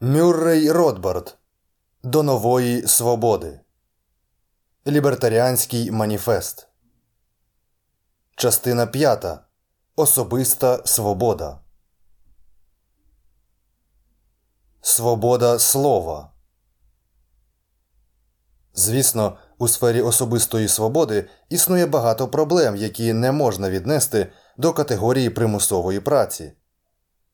Мюррей Ротбард До нової свободи. Лібертаріанський маніфест. Частина 5. Особиста свобода. Свобода слова. Звісно, у сфері особистої свободи існує багато проблем, які не можна віднести до категорії примусової праці.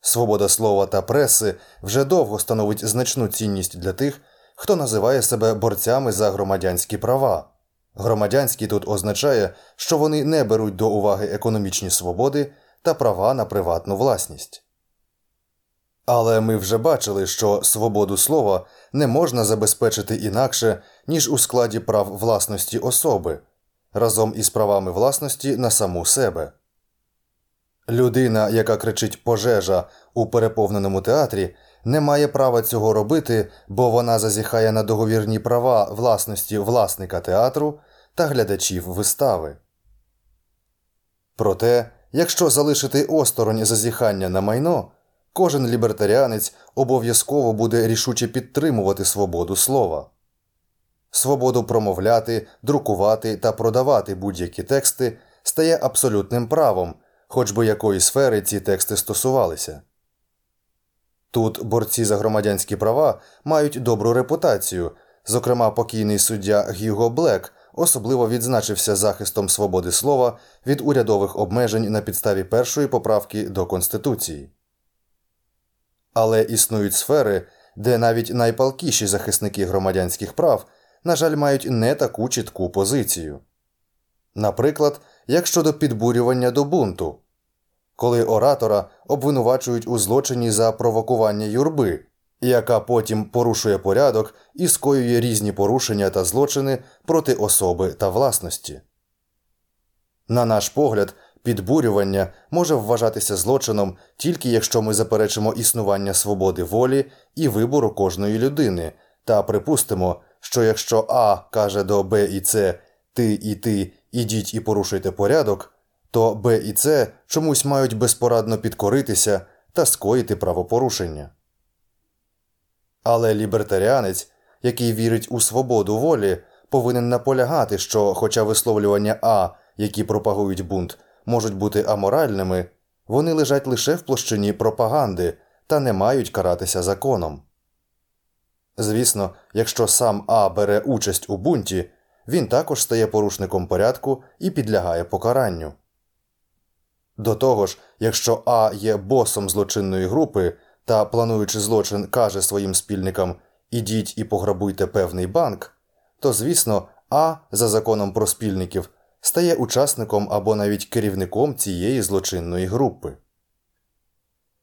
Свобода слова та преси вже довго становить значну цінність для тих, хто називає себе борцями за громадянські права. Громадянський тут означає, що вони не беруть до уваги економічні свободи та права на приватну власність. Але ми вже бачили, що свободу слова не можна забезпечити інакше, ніж у складі прав власності особи разом із правами власності на саму себе. Людина, яка кричить пожежа у переповненому театрі, не має права цього робити, бо вона зазіхає на договірні права власності власника театру та глядачів вистави. Проте, якщо залишити осторонь зазіхання на майно, кожен лібертаріанець обов'язково буде рішуче підтримувати свободу слова, свободу промовляти, друкувати та продавати будь-які тексти стає абсолютним правом хоч би якої сфери ці тексти стосувалися. Тут борці за громадянські права мають добру репутацію, зокрема, покійний суддя Гюго Блек особливо відзначився захистом свободи слова від урядових обмежень на підставі першої поправки до Конституції. Але існують сфери, де навіть найпалкіші захисники громадянських прав, на жаль, мають не таку чітку позицію. Наприклад, як щодо підбурювання до бунту, коли оратора обвинувачують у злочині за провокування юрби, яка потім порушує порядок і скоює різні порушення та злочини проти особи та власності. На наш погляд, підбурювання може вважатися злочином тільки якщо ми заперечимо існування свободи волі і вибору кожної людини, та припустимо, що якщо А каже до Б і С ти і ти ідіть і порушуйте порядок, то Б і С чомусь мають безпорадно підкоритися та скоїти правопорушення. Але лібертаріанець, який вірить у свободу волі, повинен наполягати, що, хоча висловлювання А, які пропагують бунт, можуть бути аморальними, вони лежать лише в площині пропаганди та не мають каратися законом. Звісно, якщо сам А бере участь у бунті, він також стає порушником порядку і підлягає покаранню. До того ж, якщо А є босом злочинної групи та, плануючи злочин, каже своїм спільникам ідіть і пограбуйте певний банк, то, звісно, А за законом про спільників стає учасником або навіть керівником цієї злочинної групи.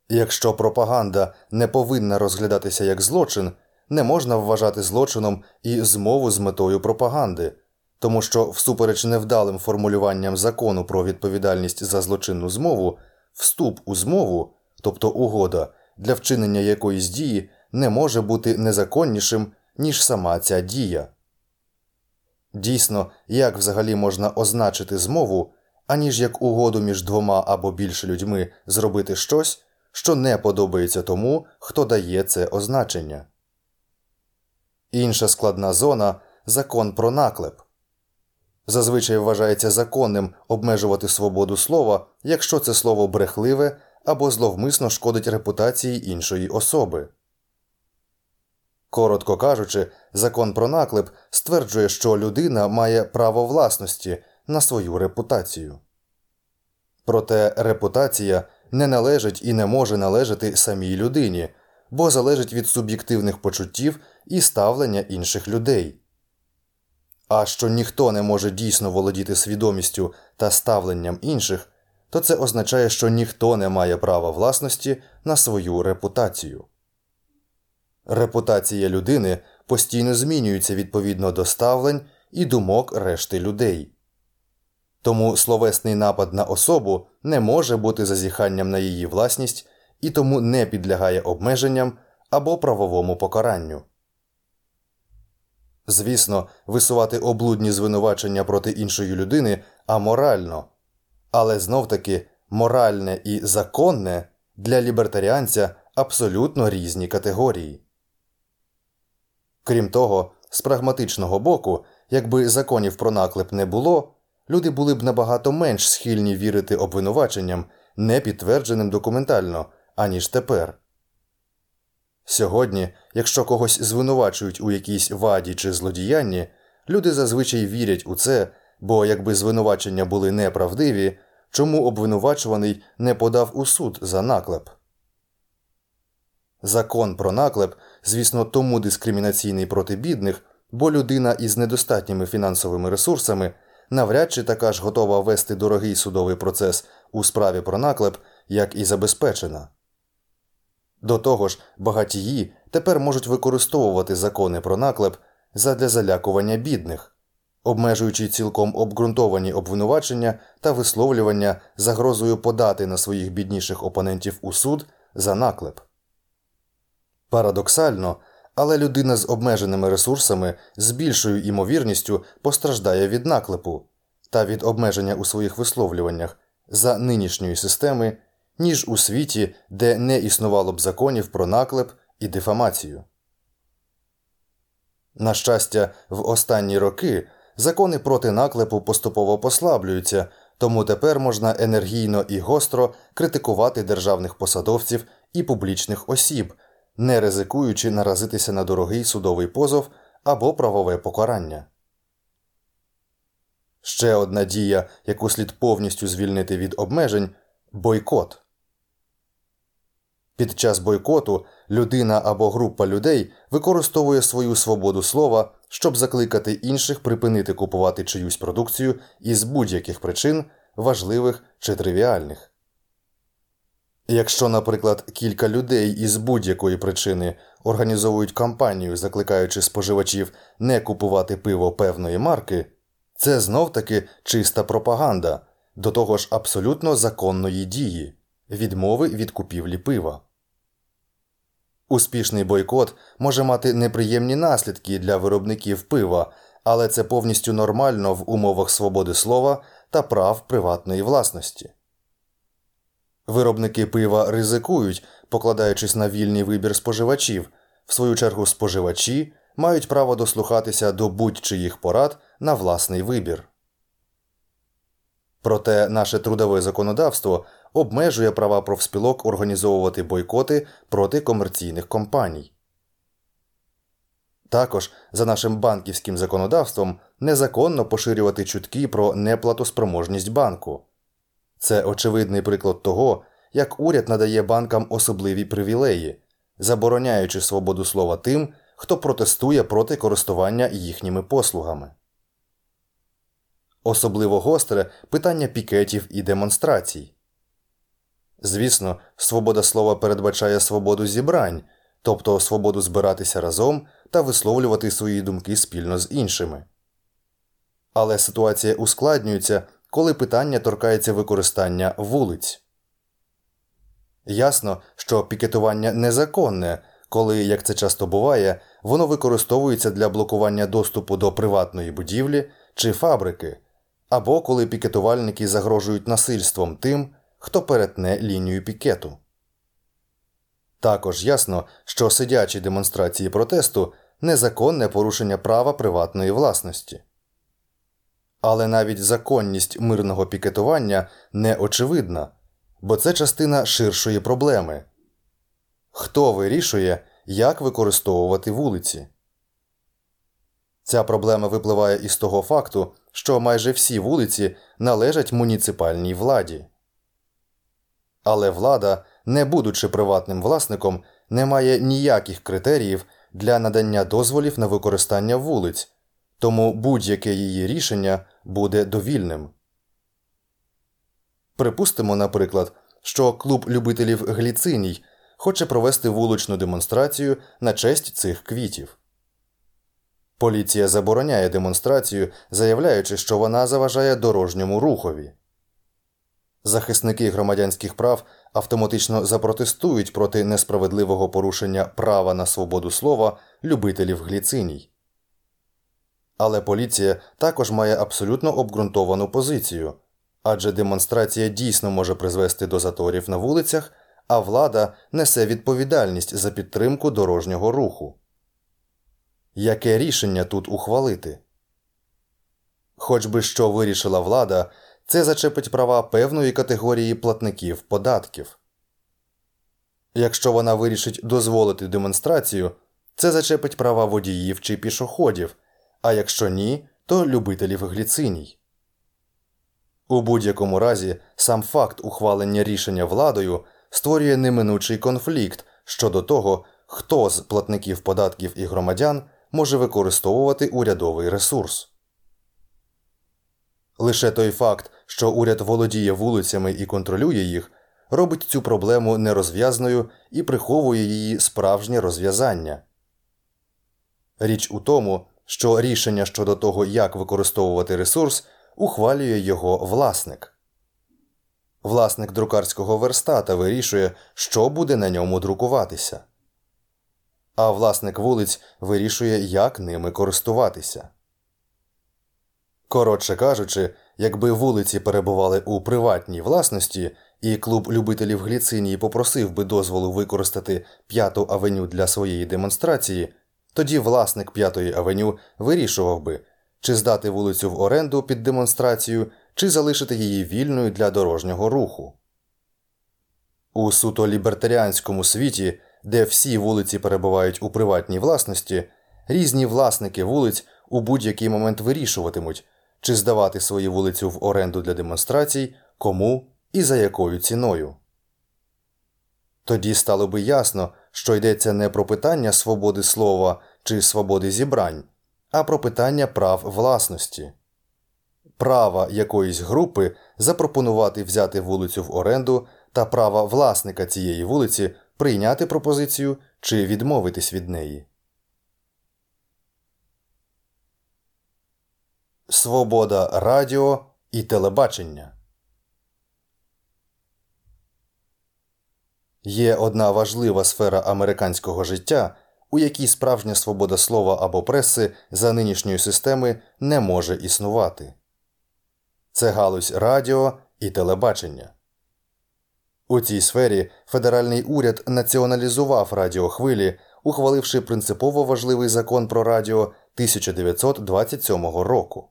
Якщо пропаганда не повинна розглядатися як злочин, не можна вважати злочином і змову з метою пропаганди тому що, всупереч невдалим формулюванням закону про відповідальність за злочинну змову, вступ у змову, тобто угода, для вчинення якоїсь дії не може бути незаконнішим, ніж сама ця дія. Дійсно, як взагалі можна означити змову, аніж як угоду між двома або більше людьми зробити щось, що не подобається тому, хто дає це означення. Інша складна зона закон про наклеп зазвичай вважається законним обмежувати свободу слова, якщо це слово брехливе або зловмисно шкодить репутації іншої особи. Коротко кажучи, закон про наклеп стверджує, що людина має право власності на свою репутацію. Проте репутація не належить і не може належати самій людині, бо залежить від суб'єктивних почуттів і ставлення інших людей а що ніхто не може дійсно володіти свідомістю та ставленням інших, то це означає, що ніхто не має права власності на свою репутацію. Репутація людини постійно змінюється відповідно до ставлень і думок решти людей. Тому словесний напад на особу не може бути зазіханням на її власність і тому не підлягає обмеженням або правовому покаранню. Звісно, висувати облудні звинувачення проти іншої людини аморально, але знов таки моральне і законне для лібертаріанця абсолютно різні категорії. Крім того, з прагматичного боку, якби законів про наклеп не було, люди були б набагато менш схильні вірити обвинуваченням, не підтвердженим документально, аніж тепер. Сьогодні, якщо когось звинувачують у якійсь ваді чи злодіянні, люди зазвичай вірять у це, бо якби звинувачення були неправдиві, чому обвинувачуваний не подав у суд за наклеп. Закон про наклеп, звісно, тому дискримінаційний проти бідних, бо людина із недостатніми фінансовими ресурсами навряд чи така ж готова вести дорогий судовий процес у справі про наклеп, як і забезпечена. До того ж, багатії тепер можуть використовувати закони про наклеп задля залякування бідних, обмежуючи цілком обґрунтовані обвинувачення та висловлювання загрозою подати на своїх бідніших опонентів у суд за наклеп. Парадоксально, але людина з обмеженими ресурсами з більшою імовірністю постраждає від наклепу та від обмеження у своїх висловлюваннях за нинішньої системи, ніж у світі, де не існувало б законів про наклеп і дефамацію. На щастя, в останні роки закони проти наклепу поступово послаблюються, тому тепер можна енергійно і гостро критикувати державних посадовців і публічних осіб не ризикуючи наразитися на дорогий судовий позов або правове покарання. Ще одна дія, яку слід повністю звільнити від обмежень бойкот. Під час бойкоту людина або група людей використовує свою свободу слова, щоб закликати інших припинити купувати чиюсь продукцію із будь-яких причин, важливих чи тривіальних. Якщо, наприклад, кілька людей із будь-якої причини організовують кампанію, закликаючи споживачів не купувати пиво певної марки, це знов таки чиста пропаганда, до того ж абсолютно законної дії, відмови від купівлі пива. Успішний бойкот може мати неприємні наслідки для виробників пива, але це повністю нормально в умовах свободи слова та прав приватної власності. Виробники пива ризикують, покладаючись на вільний вибір споживачів. В свою чергу, споживачі мають право дослухатися до будь-чиїх порад на власний вибір. Проте наше трудове законодавство обмежує права профспілок організовувати бойкоти проти комерційних компаній. Також за нашим банківським законодавством незаконно поширювати чутки про неплатоспроможність банку. Це очевидний приклад того, як уряд надає банкам особливі привілеї, забороняючи свободу слова тим, хто протестує проти користування їхніми послугами. Особливо гостре питання пікетів і демонстрацій. Звісно, свобода слова передбачає свободу зібрань, тобто свободу збиратися разом та висловлювати свої думки спільно з іншими. Але ситуація ускладнюється коли питання торкається використання вулиць. Ясно, що пікетування незаконне, коли, як це часто буває, воно використовується для блокування доступу до приватної будівлі чи фабрики, або коли пікетувальники загрожують насильством тим, хто перетне лінію пікету. Також ясно, що сидячі демонстрації протесту незаконне порушення права приватної власності. Але навіть законність мирного пікетування не очевидна, бо це частина ширшої проблеми хто вирішує, як використовувати вулиці. Ця проблема випливає із того факту, що майже всі вулиці належать муніципальній владі. Але влада, не будучи приватним власником, не має ніяких критеріїв для надання дозволів на використання вулиць тому будь-яке її рішення буде довільним. Припустимо, наприклад, що клуб любителів гліциній хоче провести вуличну демонстрацію на честь цих квітів. Поліція забороняє демонстрацію, заявляючи, що вона заважає дорожньому рухові. Захисники громадянських прав автоматично запротестують проти несправедливого порушення права на свободу слова любителів гліциній. Але поліція також має абсолютно обґрунтовану позицію адже демонстрація дійсно може призвести до заторів на вулицях, а влада несе відповідальність за підтримку дорожнього руху. Яке рішення тут ухвалити? Хоч би що вирішила влада, це зачепить права певної категорії платників податків. Якщо вона вирішить дозволити демонстрацію, це зачепить права водіїв чи пішоходів, а якщо ні, то любителів гліциній. У будь-якому разі сам факт ухвалення рішення владою створює неминучий конфлікт щодо того, хто з платників податків і громадян може використовувати урядовий ресурс. Лише той факт, що уряд володіє вулицями і контролює їх, робить цю проблему нерозв'язною і приховує її справжнє розв'язання. Річ у тому, що рішення щодо того, як використовувати ресурс, ухвалює його власник. Власник друкарського верстата вирішує, що буде на ньому друкуватися, а власник вулиць вирішує, як ними користуватися. Коротше кажучи, якби вулиці перебували у приватній власності, і клуб любителів гліцинії попросив би дозволу використати п'яту авеню для своєї демонстрації, тоді власник п'ятої авеню вирішував би, чи здати вулицю в оренду під демонстрацію, чи залишити її вільною для дорожнього руху. У суто лібертаріанському світі, де всі вулиці перебувають у приватній власності, різні власники вулиць у будь-який момент вирішуватимуть, чи здавати свою вулицю в оренду для демонстрацій, кому і за якою ціною. Тоді стало би ясно, що йдеться не про питання свободи слова чи свободи зібрань, а про питання прав власності, права якоїсь групи запропонувати взяти вулицю в оренду та права власника цієї вулиці прийняти пропозицію чи відмовитись від неї. Свобода радіо і телебачення. Є одна важлива сфера американського життя, у якій справжня свобода слова або преси за нинішньої системи не може існувати. Це галузь радіо і телебачення. У цій сфері федеральний уряд націоналізував радіохвилі, ухваливши принципово важливий закон про радіо 1927 року.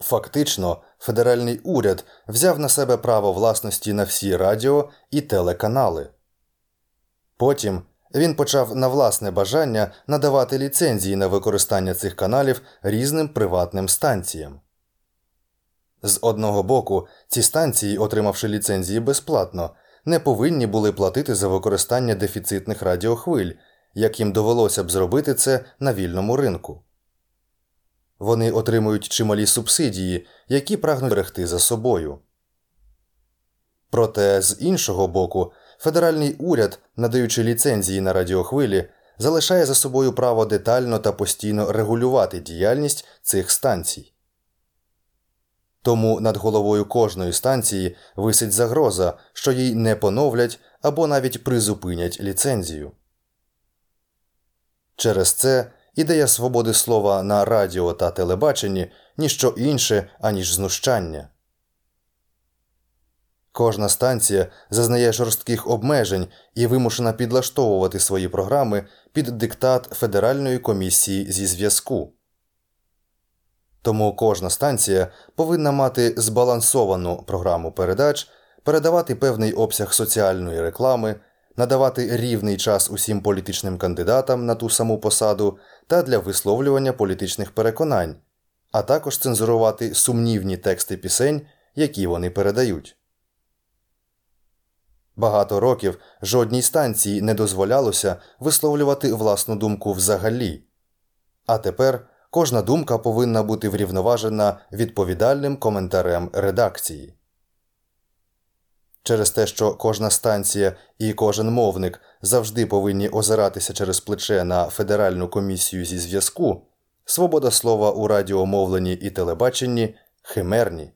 Фактично, федеральний уряд взяв на себе право власності на всі радіо і телеканали. Потім він почав на власне бажання надавати ліцензії на використання цих каналів різним приватним станціям. З одного боку, ці станції, отримавши ліцензії безплатно, не повинні були платити за використання дефіцитних радіохвиль, як їм довелося б зробити це на вільному ринку. Вони отримують чималі субсидії, які прагнуть берегти за собою. Проте з іншого боку, федеральний уряд, надаючи ліцензії на радіохвилі, залишає за собою право детально та постійно регулювати діяльність цих станцій. Тому над головою кожної станції висить загроза, що їй не поновлять або навіть призупинять ліцензію. Через це ідея свободи слова на радіо та телебаченні ніщо інше, аніж знущання. Кожна станція зазнає жорстких обмежень і вимушена підлаштовувати свої програми під диктат Федеральної комісії зі зв'язку. Тому кожна станція повинна мати збалансовану програму передач, передавати певний обсяг соціальної реклами, надавати рівний час усім політичним кандидатам на ту саму посаду та для висловлювання політичних переконань, а також цензурувати сумнівні тексти пісень, які вони передають. Багато років жодній станції не дозволялося висловлювати власну думку взагалі. А тепер кожна думка повинна бути врівноважена відповідальним коментарем редакції. Через те, що кожна станція і кожен мовник завжди повинні озиратися через плече на Федеральну комісію зі зв'язку, свобода слова у радіомовленні і телебаченні химерні.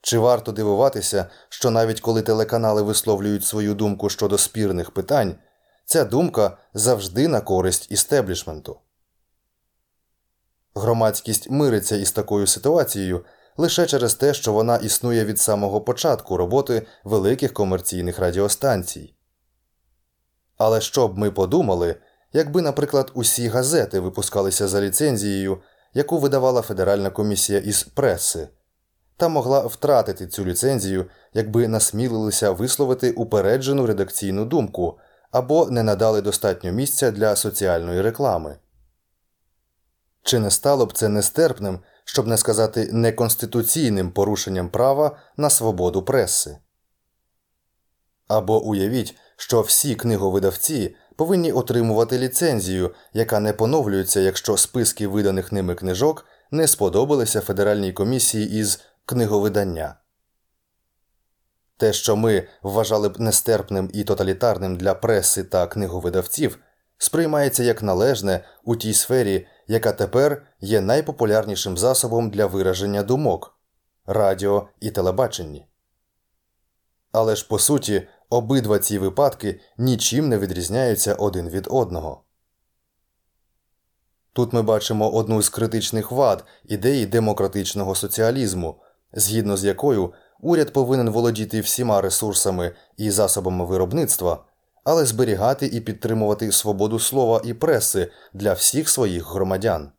Чи варто дивуватися, що навіть коли телеканали висловлюють свою думку щодо спірних питань, ця думка завжди на користь істеблішменту? Громадськість мириться із такою ситуацією лише через те, що вона існує від самого початку роботи великих комерційних радіостанцій. Але що б ми подумали, якби, наприклад, усі газети випускалися за ліцензією, яку видавала Федеральна комісія із преси, та могла втратити цю ліцензію, якби насмілилися висловити упереджену редакційну думку або не надали достатньо місця для соціальної реклами. Чи не стало б це нестерпним, щоб не сказати неконституційним порушенням права на свободу преси? Або уявіть, що всі книговидавці повинні отримувати ліцензію, яка не поновлюється, якщо списки виданих ними книжок не сподобалися Федеральній комісії із книговидання. Те, що ми вважали б нестерпним і тоталітарним для преси та книговидавців, сприймається як належне у тій сфері, яка тепер є найпопулярнішим засобом для вираження думок радіо і телебаченні. Але ж по суті, обидва ці випадки нічим не відрізняються один від одного. Тут ми бачимо одну з критичних вад ідеї демократичного соціалізму, згідно з якою уряд повинен володіти всіма ресурсами і засобами виробництва, але зберігати і підтримувати свободу слова і преси для всіх своїх громадян.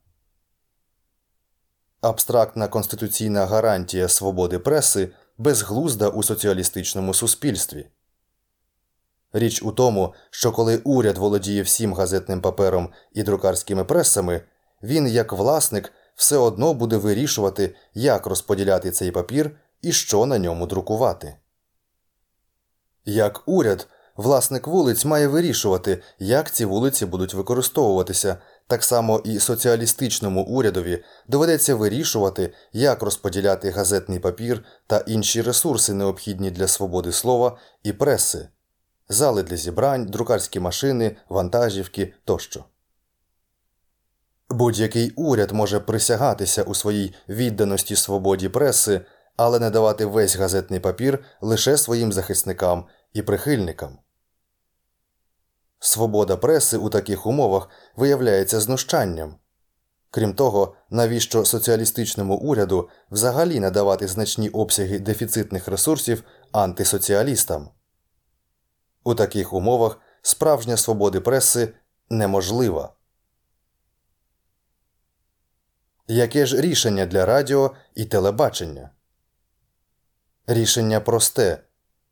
Абстрактна конституційна гарантія свободи преси безглузда у соціалістичному суспільстві. Річ у тому, що коли уряд володіє всім газетним папером і друкарськими пресами, він, як власник, все одно буде вирішувати, як розподіляти цей папір і що на ньому друкувати. Як уряд, власник вулиць має вирішувати, як ці вулиці будуть використовуватися. Так само і соціалістичному урядові доведеться вирішувати, як розподіляти газетний папір та інші ресурси, необхідні для свободи слова і преси, зали для зібрань, друкарські машини, вантажівки тощо. Будь-який уряд може присягатися у своїй відданості свободі преси, але не давати весь газетний папір лише своїм захисникам і прихильникам. Свобода преси у таких умовах виявляється знущанням. Крім того, навіщо соціалістичному уряду взагалі надавати значні обсяги дефіцитних ресурсів антисоціалістам? У таких умовах справжня свобода преси неможлива. Яке ж рішення для радіо і телебачення? Рішення просте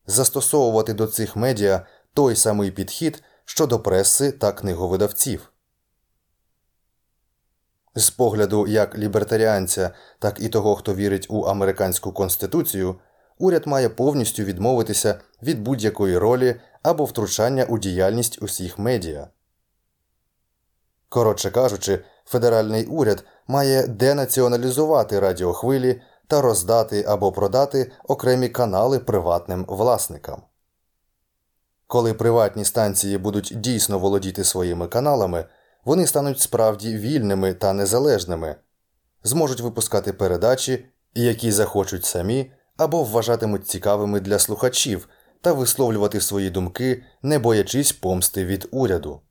застосовувати до цих медіа той самий підхід щодо преси та книговидавців. З погляду як лібертаріанця, так і того, хто вірить у американську конституцію, уряд має повністю відмовитися від будь-якої ролі або втручання у діяльність усіх медіа. Коротше кажучи, федеральний уряд має денаціоналізувати радіохвилі та роздати або продати окремі канали приватним власникам. Коли приватні станції будуть дійсно володіти своїми каналами, вони стануть справді вільними та незалежними, зможуть випускати передачі, які захочуть самі або вважатимуть цікавими для слухачів та висловлювати свої думки, не боячись помсти від уряду.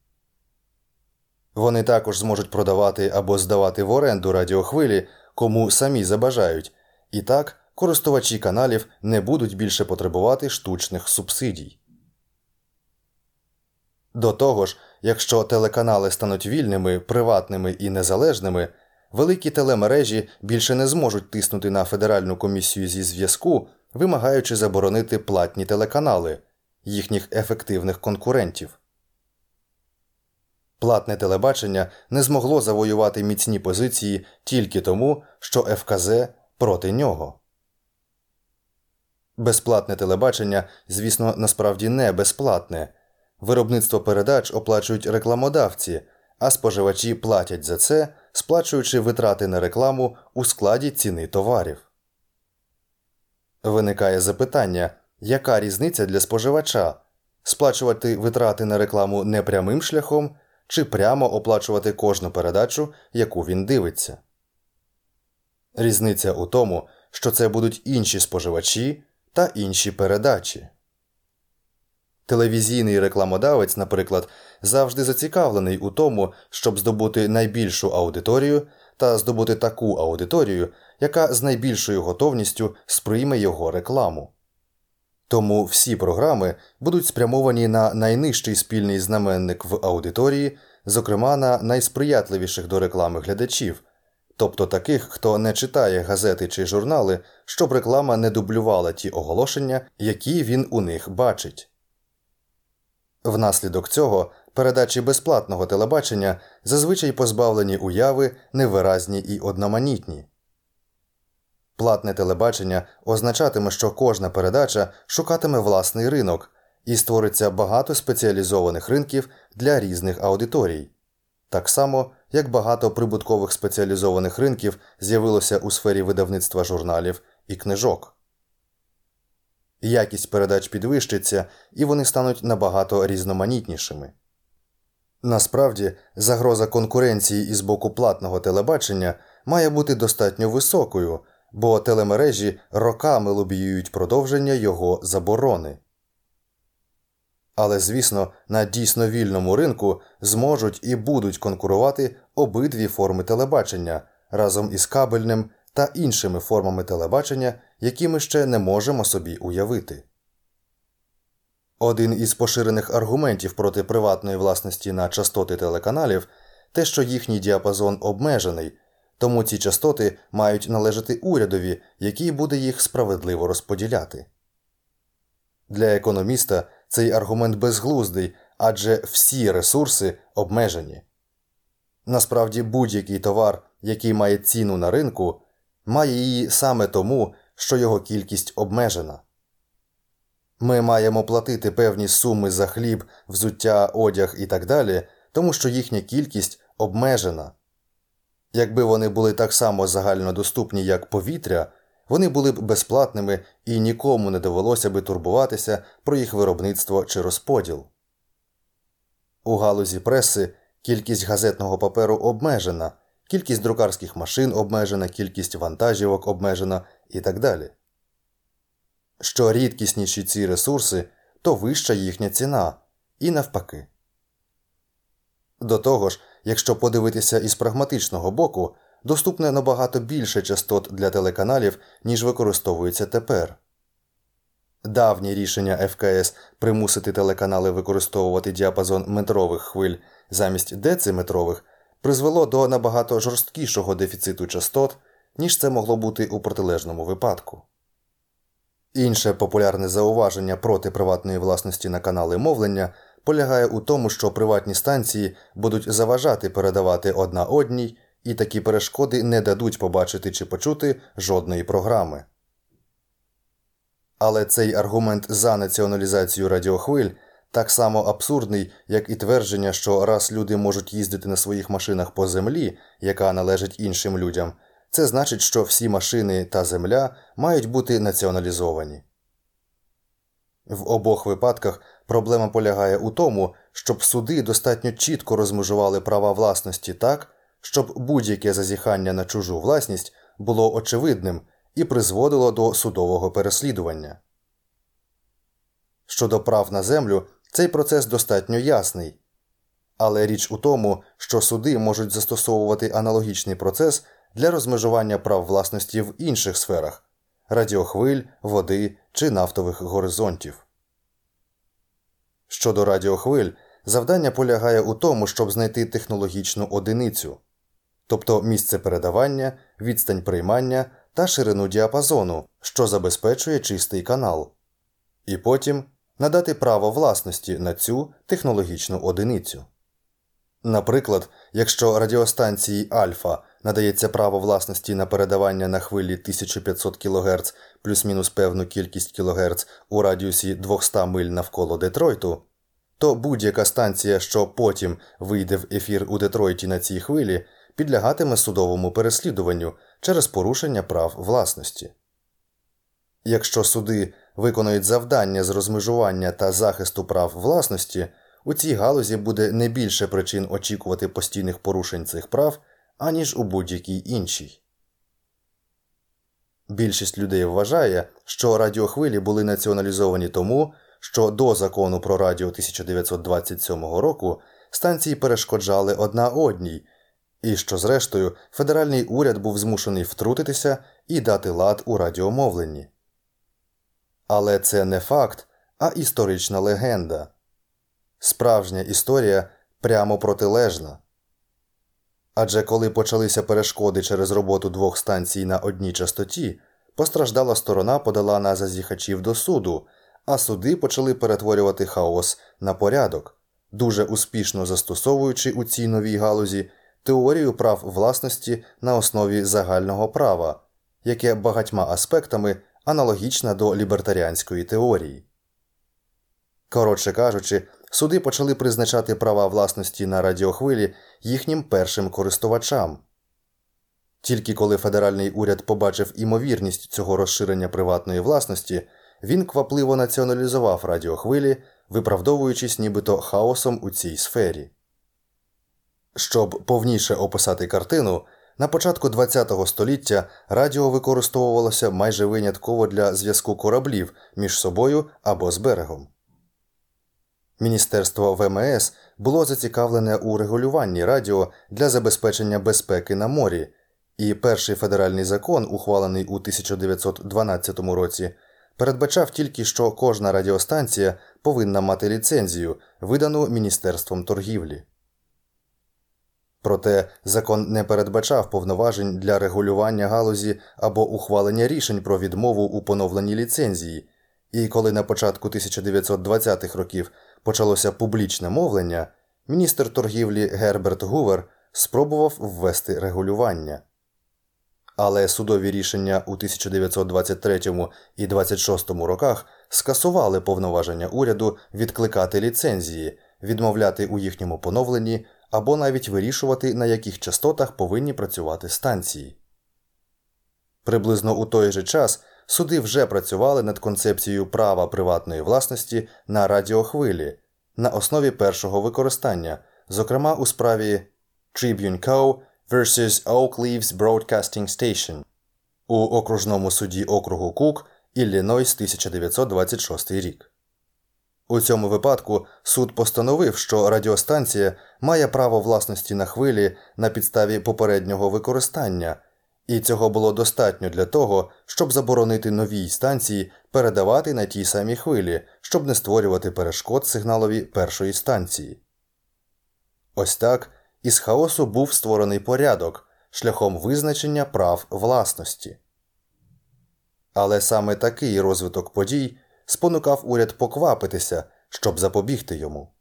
Вони також зможуть продавати або здавати в оренду радіохвилі, кому самі забажають, і так користувачі каналів не будуть більше потребувати штучних субсидій. До того ж, якщо телеканали стануть вільними, приватними і незалежними, великі телемережі більше не зможуть тиснути на Федеральну комісію зі зв'язку, вимагаючи заборонити платні телеканали, їхніх ефективних конкурентів. Платне телебачення не змогло завоювати міцні позиції тільки тому, що ФКЗ проти нього. Безплатне телебачення, звісно, насправді не безплатне. Виробництво передач оплачують рекламодавці, а споживачі платять за це, сплачуючи витрати на рекламу у складі ціни товарів. Виникає запитання, яка різниця для споживача сплачувати витрати на рекламу непрямим шляхом чи прямо оплачувати кожну передачу, яку він дивиться. Різниця у тому, що це будуть інші споживачі та інші передачі. Телевізійний рекламодавець, наприклад, завжди зацікавлений у тому, щоб здобути найбільшу аудиторію та здобути таку аудиторію, яка з найбільшою готовністю сприйме його рекламу. Тому всі програми будуть спрямовані на найнижчий спільний знаменник в аудиторії зокрема на найсприятливіших до реклами глядачів, тобто таких, хто не читає газети чи журнали, щоб реклама не дублювала ті оголошення, які він у них бачить. Внаслідок цього передачі безплатного телебачення зазвичай позбавлені уяви, невиразні і одноманітні. Платне телебачення означатиме, що кожна передача шукатиме власний ринок і створиться багато спеціалізованих ринків для різних аудиторій, так само як багато прибуткових спеціалізованих ринків з'явилося у сфері видавництва журналів і книжок. Якість передач підвищиться і вони стануть набагато різноманітнішими. Насправді, загроза конкуренції із боку платного телебачення має бути достатньо високою, бо телемережі роками лобіюють продовження його заборони. Але, звісно, на дійсно вільному ринку зможуть і будуть конкурувати обидві форми телебачення разом із кабельним та іншими формами телебачення, які ми ще не можемо собі уявити. Один із поширених аргументів проти приватної власності на частоти телеканалів те, що їхній діапазон обмежений, тому ці частоти мають належати урядові, який буде їх справедливо розподіляти. Для економіста цей аргумент безглуздий, адже всі ресурси обмежені. Насправді будь-який товар, який має ціну на ринку, має її саме тому, що його кількість обмежена. Ми маємо платити певні суми за хліб, взуття, одяг і так далі, тому що їхня кількість обмежена. Якби вони були так само загальнодоступні, як повітря, вони були б безплатними і нікому не довелося би турбуватися про їх виробництво чи розподіл. У галузі преси кількість газетного паперу обмежена, кількість друкарських машин обмежена, кількість вантажівок обмежена і так далі. Що рідкісніші ці ресурси, то вища їхня ціна, і навпаки. До того ж, якщо подивитися із прагматичного боку, доступне набагато більше частот для телеканалів, ніж використовується тепер. Давнє рішення ФКС примусити телеканали використовувати діапазон метрових хвиль замість дециметрових призвело до набагато жорсткішого дефіциту частот, ніж це могло бути у протилежному випадку. Інше популярне зауваження проти приватної власності на канали мовлення полягає у тому, що приватні станції будуть заважати передавати одна одній, і такі перешкоди не дадуть побачити чи почути жодної програми. Але цей аргумент за націоналізацію радіохвиль так само абсурдний, як і твердження, що раз люди можуть їздити на своїх машинах по землі, яка належить іншим людям, це значить, що всі машини та земля мають бути націоналізовані. В обох випадках проблема полягає у тому, щоб суди достатньо чітко розмежували права власності так, щоб будь-яке зазіхання на чужу власність було очевидним і призводило до судового переслідування. Щодо прав на землю, цей процес достатньо ясний. Але річ у тому, що суди можуть застосовувати аналогічний процес для розмежування прав власності в інших сферах радіохвиль, води чи нафтових горизонтів. Щодо радіохвиль, завдання полягає у тому, щоб знайти технологічну одиницю, тобто місце передавання, відстань приймання та ширину діапазону, що забезпечує чистий канал, і потім надати право власності на цю технологічну одиницю. Наприклад, якщо радіостанції Альфа надається право власності на передавання на хвилі 1500 кГц плюс-мінус певну кількість кГц у радіусі 200 миль навколо Детройту, то будь-яка станція, що потім вийде в ефір у Детройті на цій хвилі, підлягатиме судовому переслідуванню через порушення прав власності. Якщо суди виконують завдання з розмежування та захисту прав власності, у цій галузі буде не більше причин очікувати постійних порушень цих прав, аніж у будь-якій іншій. Більшість людей вважає, що радіохвилі були націоналізовані тому, що до закону про радіо 1927 року станції перешкоджали одна одній, і що, зрештою, федеральний уряд був змушений втрутитися і дати лад у радіомовленні. Але це не факт, а історична легенда. Справжня історія прямо протилежна. Адже коли почалися перешкоди через роботу двох станцій на одній частоті, постраждала сторона подала на зазіхачів до суду, а суди почали перетворювати хаос на порядок, дуже успішно застосовуючи у цій новій галузі теорію прав власності на основі загального права, яке багатьма аспектами аналогічна до лібертаріанської теорії. Коротше кажучи, суди почали призначати права власності на радіохвилі їхнім першим користувачам. Тільки коли федеральний уряд побачив імовірність цього розширення приватної власності, він квапливо націоналізував радіохвилі, виправдовуючись нібито хаосом у цій сфері. Щоб повніше описати картину, на початку ХХ століття радіо використовувалося майже винятково для зв'язку кораблів між собою або з берегом. Міністерство ВМС було зацікавлене у регулюванні радіо для забезпечення безпеки на морі, і перший федеральний закон, ухвалений у 1912 році, передбачав тільки, що кожна радіостанція повинна мати ліцензію, видану Міністерством торгівлі. Проте закон не передбачав повноважень для регулювання галузі або ухвалення рішень про відмову у поновленні ліцензії, і коли на початку 1920-х років почалося публічне мовлення, міністр торгівлі Герберт Гувер спробував ввести регулювання. Але судові рішення у 1923 і 26 роках скасували повноваження уряду відкликати ліцензії, відмовляти у їхньому поновленні або навіть вирішувати, на яких частотах повинні працювати станції. Приблизно у той же час суди вже працювали над концепцією права приватної власності на радіохвилі на основі першого використання, зокрема у справі Tribune Co. vs. Oak Leaves Broadcasting Station у окружному суді округу Кук, Іллінойс 1926 рік. У цьому випадку суд постановив, що радіостанція має право власності на хвилі на підставі попереднього використання, і цього було достатньо для того, щоб заборонити новій станції передавати на тій самій хвилі, щоб не створювати перешкод сигналові першої станції. Ось так із хаосу був створений порядок шляхом визначення прав власності. Але саме такий розвиток подій спонукав уряд поквапитися, щоб запобігти йому.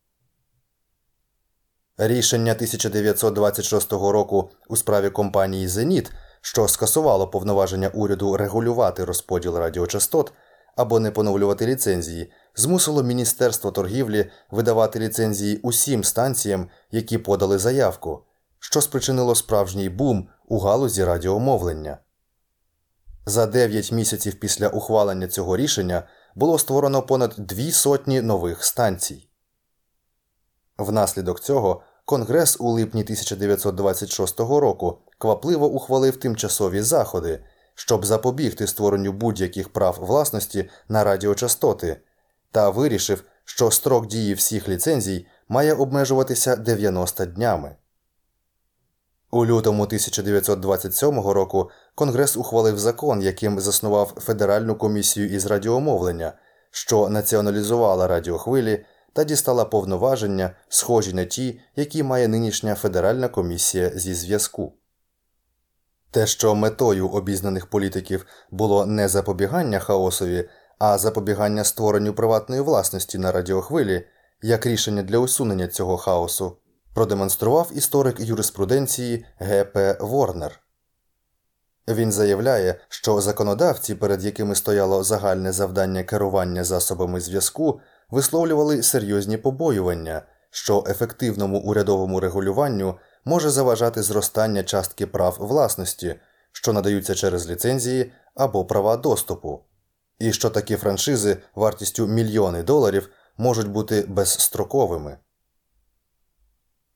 Рішення 1926 року у справі компанії Зеніт, що скасувало повноваження уряду регулювати розподіл радіочастот або не поновлювати ліцензії, змусило Міністерство торгівлі видавати ліцензії усім станціям, які подали заявку, що спричинило справжній бум у галузі радіомовлення. За 9 місяців після ухвалення цього рішення було створено понад дві сотні нових станцій. Внаслідок цього Конгрес у липні 1926 року квапливо ухвалив тимчасові заходи, щоб запобігти створенню будь-яких прав власності на радіочастоти, та вирішив, що строк дії всіх ліцензій має обмежуватися 90 днями. У лютому 1927 року Конгрес ухвалив закон, яким заснував Федеральну комісію із радіомовлення, що націоналізувала радіохвилі та дістала повноваження, схожі на ті, які має нинішня Федеральна комісія зі зв'язку. Те, що метою обізнаних політиків було не запобігання хаосові, а запобігання створенню приватної власності на радіохвилі, як рішення для усунення цього хаосу, продемонстрував історик юриспруденції Г.П. Ворнер. Він заявляє, що законодавці, перед якими стояло загальне завдання керування засобами зв'язку, висловлювали серйозні побоювання, що ефективному урядовому регулюванню може заважати зростання частки прав власності, що надаються через ліцензії або права доступу, і що такі франшизи вартістю мільйони доларів можуть бути безстроковими.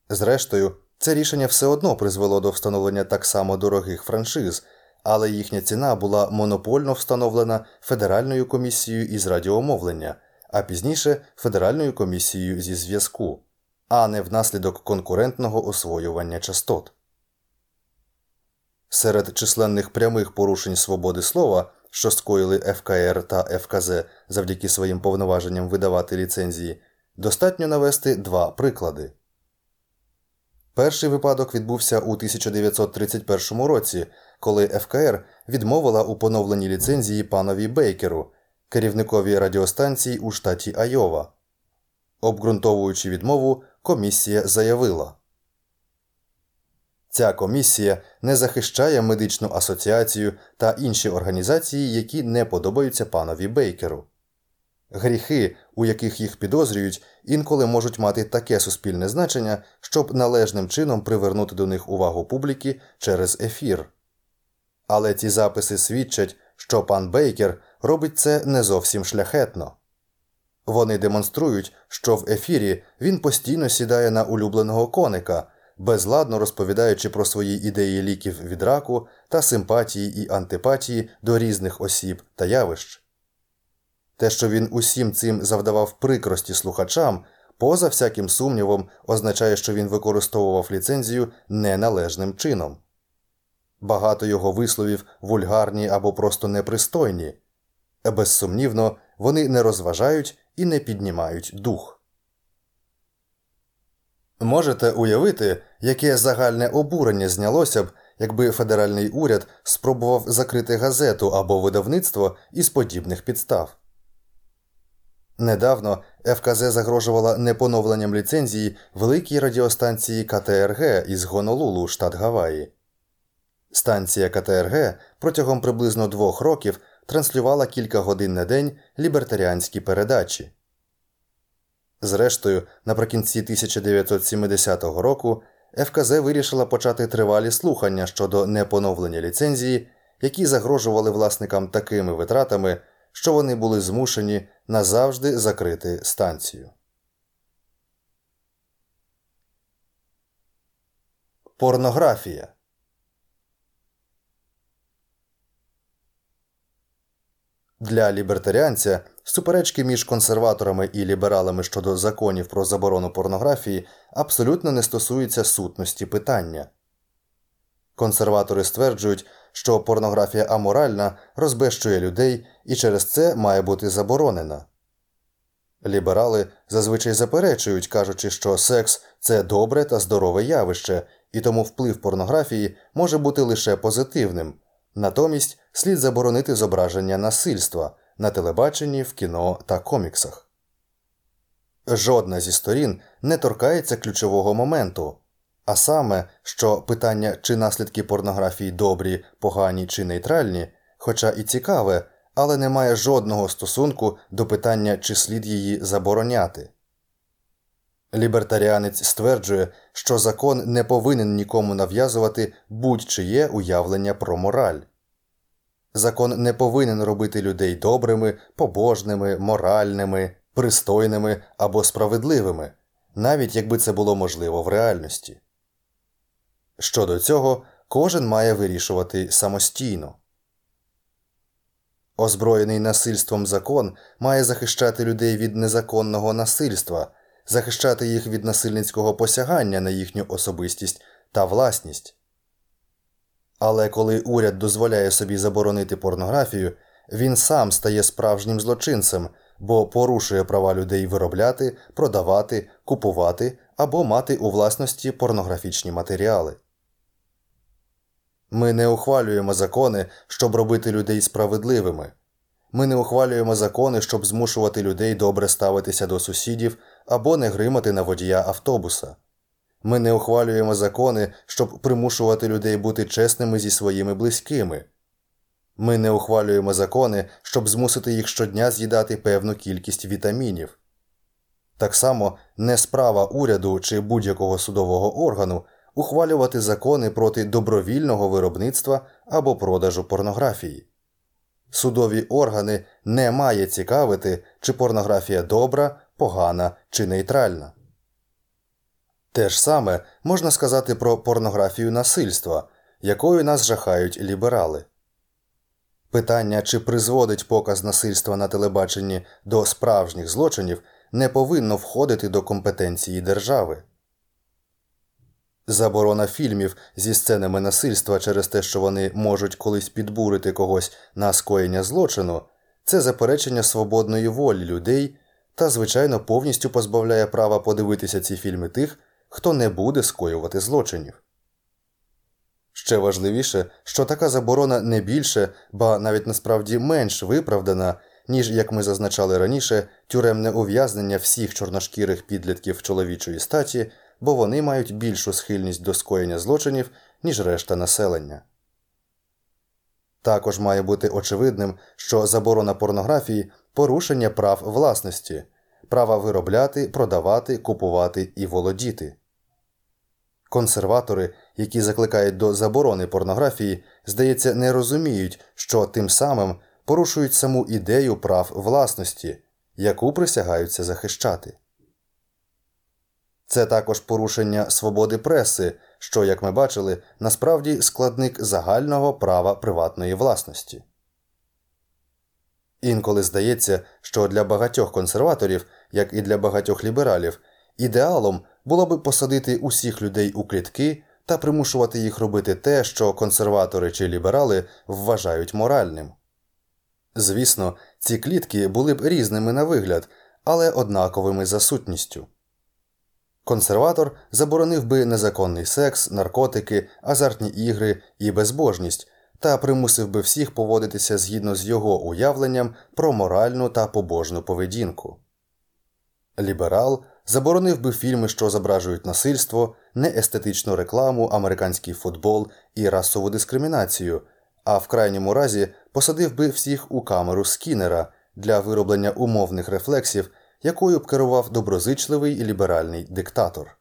Зрештою, це рішення все одно призвело до встановлення так само дорогих франшиз, але їхня ціна була монопольно встановлена Федеральною комісією із радіомовлення, а пізніше Федеральною комісією зі зв'язку, а не внаслідок конкурентного освоювання частот. Серед численних прямих порушень свободи слова, що скоїли ФКР та ФКЗ завдяки своїм повноваженням видавати ліцензії, достатньо навести два приклади. Перший випадок відбувся у 1931 році, коли ФКР відмовила у поновленій ліцензії панові Бейкеру, керівникові радіостанції у штаті Айова. Обґрунтовуючи відмову, комісія заявила. Ця комісія не захищає медичну асоціацію та інші організації, які не подобаються панові Бейкеру. Гріхи, у яких їх підозрюють, інколи можуть мати таке суспільне значення, щоб належним чином привернути до них увагу публіки через ефір. Але ці записи свідчать, що пан Бейкер робить це не зовсім шляхетно. Вони демонструють, що в ефірі він постійно сідає на улюбленого коника, безладно розповідаючи про свої ідеї ліків від раку та симпатії і антипатії до різних осіб та явищ. Те, що він усім цим завдавав прикрості слухачам, поза всяким сумнівом, означає, що він використовував ліцензію неналежним чином. Багато його висловів вульгарні або просто непристойні. Безсумнівно, вони не розважають і не піднімають дух. Можете уявити, яке загальне обурення знялося б, якби федеральний уряд спробував закрити газету або видавництво із подібних підстав. Недавно ФКЗ загрожувала непоновленням ліцензії великій радіостанції КТРГ із Гонолулу, штат Гаваї. Станція КТРГ протягом приблизно двох років транслювала кілька годин на день лібертаріанські передачі. Зрештою, наприкінці 1970 року ФКЗ вирішила почати тривалі слухання щодо непоновлення ліцензії, які загрожували власникам такими витратами, що вони були змушені назавжди закрити станцію. Порнографія Для лібертаріанця суперечки між консерваторами і лібералами щодо законів про заборону порнографії абсолютно не стосуються сутності питання. Консерватори стверджують, що порнографія аморальна розбещує людей і через це має бути заборонена. Ліберали зазвичай заперечують, кажучи, що секс це добре та здорове явище, і тому вплив порнографії може бути лише позитивним. Натомість слід заборонити зображення насильства на телебаченні, в кіно та коміксах. Жодна зі сторін не торкається ключового моменту, а саме, що питання, чи наслідки порнографії добрі, погані чи нейтральні, хоча і цікаве, але не має жодного стосунку до питання, чи слід її забороняти. Лібертаріанець стверджує, що закон не повинен нікому нав'язувати будь-чиє уявлення про мораль. Закон не повинен робити людей добрими, побожними, моральними, пристойними або справедливими, навіть якби це було можливо в реальності. Щодо цього, кожен має вирішувати самостійно. Озброєний насильством закон має захищати людей від незаконного насильства, захищати їх від насильницького посягання на їхню особистість та власність. Але коли уряд дозволяє собі заборонити порнографію, він сам стає справжнім злочинцем, бо порушує права людей виробляти, продавати, купувати або мати у власності порнографічні матеріали. Ми не ухвалюємо закони, щоб робити людей справедливими. Ми не ухвалюємо закони, щоб змушувати людей добре ставитися до сусідів або не гримати на водія автобуса. Ми не ухвалюємо закони, щоб примушувати людей бути чесними зі своїми близькими. Ми не ухвалюємо закони, щоб змусити їх щодня з'їдати певну кількість вітамінів. Так само не справа уряду чи будь-якого судового органу ухвалювати закони проти добровільного виробництва або продажу порнографії. Судові органи не має цікавити, чи порнографія добра, погана чи нейтральна. Те ж саме можна сказати про порнографію насильства, якою нас жахають ліберали. Питання, чи призводить показ насильства на телебаченні до справжніх злочинів, не повинно входити до компетенції держави. Заборона фільмів зі сценами насильства через те, що вони можуть колись підбурити когось на скоєння злочину, це заперечення свободної волі людей та, звичайно, повністю позбавляє права подивитися ці фільми тих, хто не буде скоювати злочинів. Ще важливіше, що така заборона не більше, ба навіть насправді менш виправдана, ніж, як ми зазначали раніше, тюремне ув'язнення всіх чорношкірих підлітків чоловічої статі, бо вони мають більшу схильність до скоєння злочинів, ніж решта населення. Також має бути очевидним, що заборона порнографії порушення прав власності, права виробляти, продавати, купувати і володіти. Консерватори, які закликають до заборони порнографії, здається, не розуміють, що тим самим порушують саму ідею прав власності, яку присягаються захищати. Це також порушення свободи преси, що, як ми бачили, насправді складник загального права приватної власності. Інколи здається, що для багатьох консерваторів, як і для багатьох лібералів, ідеалом було би посадити усіх людей у клітки та примушувати їх робити те, що консерватори чи ліберали вважають моральним. Звісно, ці клітки були б різними на вигляд, але однаковими за сутністю. Консерватор заборонив би незаконний секс, наркотики, азартні ігри і безбожність та примусив би всіх поводитися згідно з його уявленням про моральну та побожну поведінку. Ліберал заборонив би фільми, що зображують насильство, неестетичну рекламу, американський футбол і расову дискримінацію, а в крайньому разі посадив би всіх у камеру скінера для вироблення умовних рефлексів, якою б керував доброзичливий і ліберальний диктатор.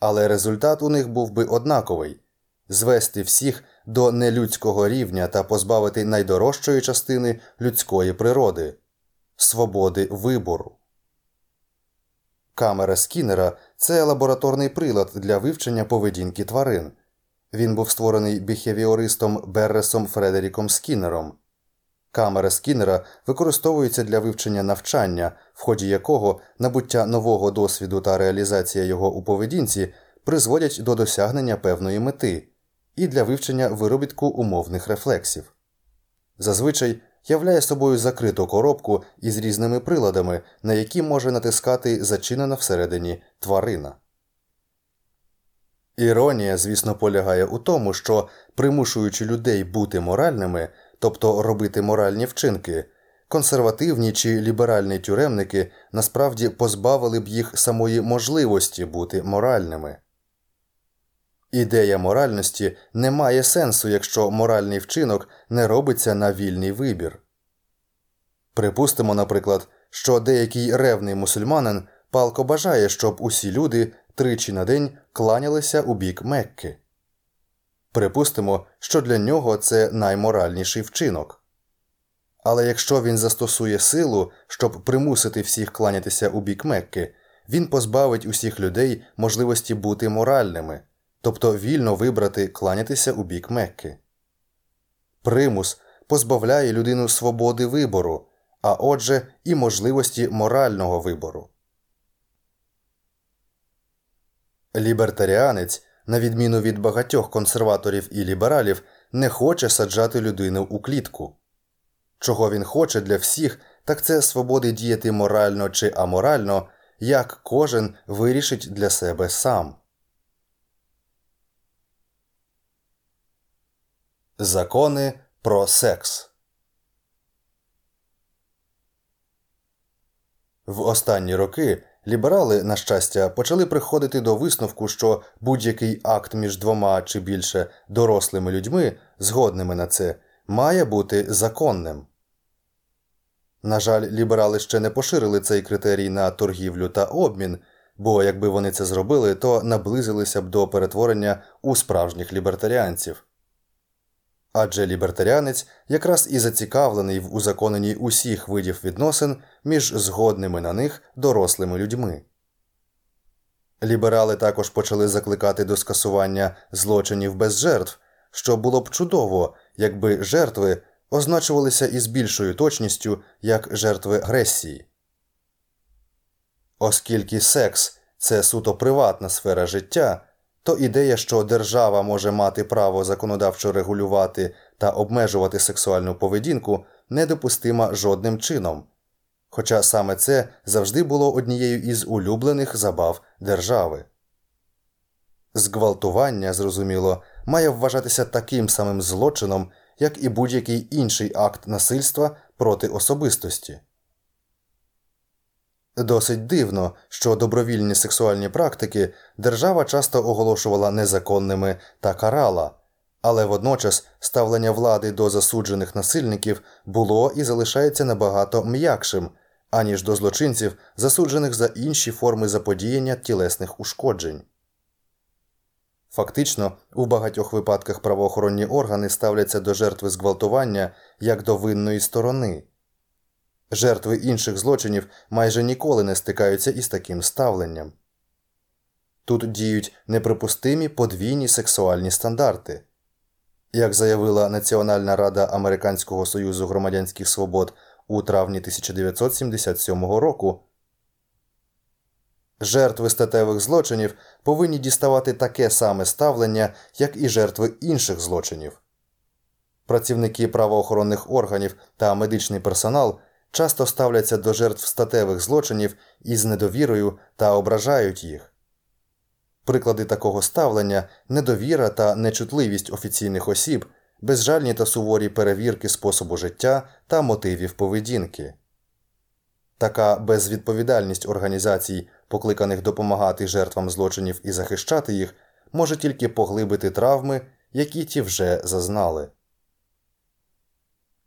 Але результат у них був би однаковий звести всіх до нелюдського рівня та позбавити найдорожчої частини людської природи свободи вибору. Камера Скіннера це лабораторний прилад для вивчення поведінки тварин. Він був створений біхевіористом Берресом Фредеріком Скіннером. Камера Скіннера використовується для вивчення навчання, в ході якого набуття нового досвіду та реалізація його у поведінці призводять до досягнення певної мети і для вивчення виробітку умовних рефлексів. Зазвичай являє собою закриту коробку із різними приладами, на які може натискати зачинена всередині тварина. Іронія, звісно, полягає у тому, що, примушуючи людей бути моральними, тобто робити моральні вчинки, консервативні чи ліберальні тюремники насправді позбавили б їх самої можливості бути моральними. Ідея моральності не має сенсу, якщо моральний вчинок не робиться на вільний вибір. Припустимо, наприклад, що деякий ревний мусульманин палко бажає, щоб усі люди тричі на день кланялися у бік Мекки. Припустимо, що для нього це найморальніший вчинок. Але якщо він застосує силу, щоб примусити всіх кланятися у бік Мекки, він позбавить усіх людей можливості бути моральними тобто вільно вибрати кланятися у бік Мекки. Примус позбавляє людину свободи вибору, а отже, і можливості морального вибору. Лібертаріанець, на відміну від багатьох консерваторів і лібералів, не хоче саджати людину у клітку. Чого він хоче для всіх, так це свободи діяти морально чи аморально, як кожен вирішить для себе сам. Закони про секс. В останні роки ліберали, на щастя, почали приходити до висновку, що будь-який акт між двома чи більше дорослими людьми, згодними на це, має бути законним. На жаль, ліберали ще не поширили цей критерій на торгівлю та обмін, бо якби вони це зробили, то наблизилися б до перетворення у справжніх лібертаріанців адже лібертаріанець якраз і зацікавлений в узаконенні усіх видів відносин між згодними на них дорослими людьми. Ліберали також почали закликати до скасування злочинів без жертв, що було б чудово, якби жертви означувалися із більшою точністю як жертви агресії. Оскільки секс це суто приватна сфера життя то ідея, що держава може мати право законодавчо регулювати та обмежувати сексуальну поведінку, недопустима жодним чином. Хоча саме це завжди було однією із улюблених забав держави. Зґвалтування, зрозуміло, має вважатися таким самим злочином, як і будь-який інший акт насильства проти особистості. Досить дивно, що добровільні сексуальні практики держава часто оголошувала незаконними та карала, але водночас ставлення влади до засуджених насильників було і залишається набагато м'якшим, аніж до злочинців, засуджених за інші форми заподіяння тілесних ушкоджень. Фактично, у багатьох випадках правоохоронні органи ставляться до жертви зґвалтування як до винної сторони. Жертви інших злочинів майже ніколи не стикаються із таким ставленням. Тут діють неприпустимі подвійні сексуальні стандарти. Як заявила Національна рада Американського союзу громадянських свобод у травні 1977 року, жертви статевих злочинів повинні діставати таке саме ставлення, як і жертви інших злочинів. Працівники правоохоронних органів та медичний персонал часто ставляться до жертв статевих злочинів із недовірою та ображають їх. Приклади такого ставлення недовіра та нечутливість офіційних осіб, безжальні та суворі перевірки способу життя та мотивів поведінки. Така безвідповідальність організацій, покликаних допомагати жертвам злочинів і захищати їх, може тільки поглибити травми, які ті вже зазнали.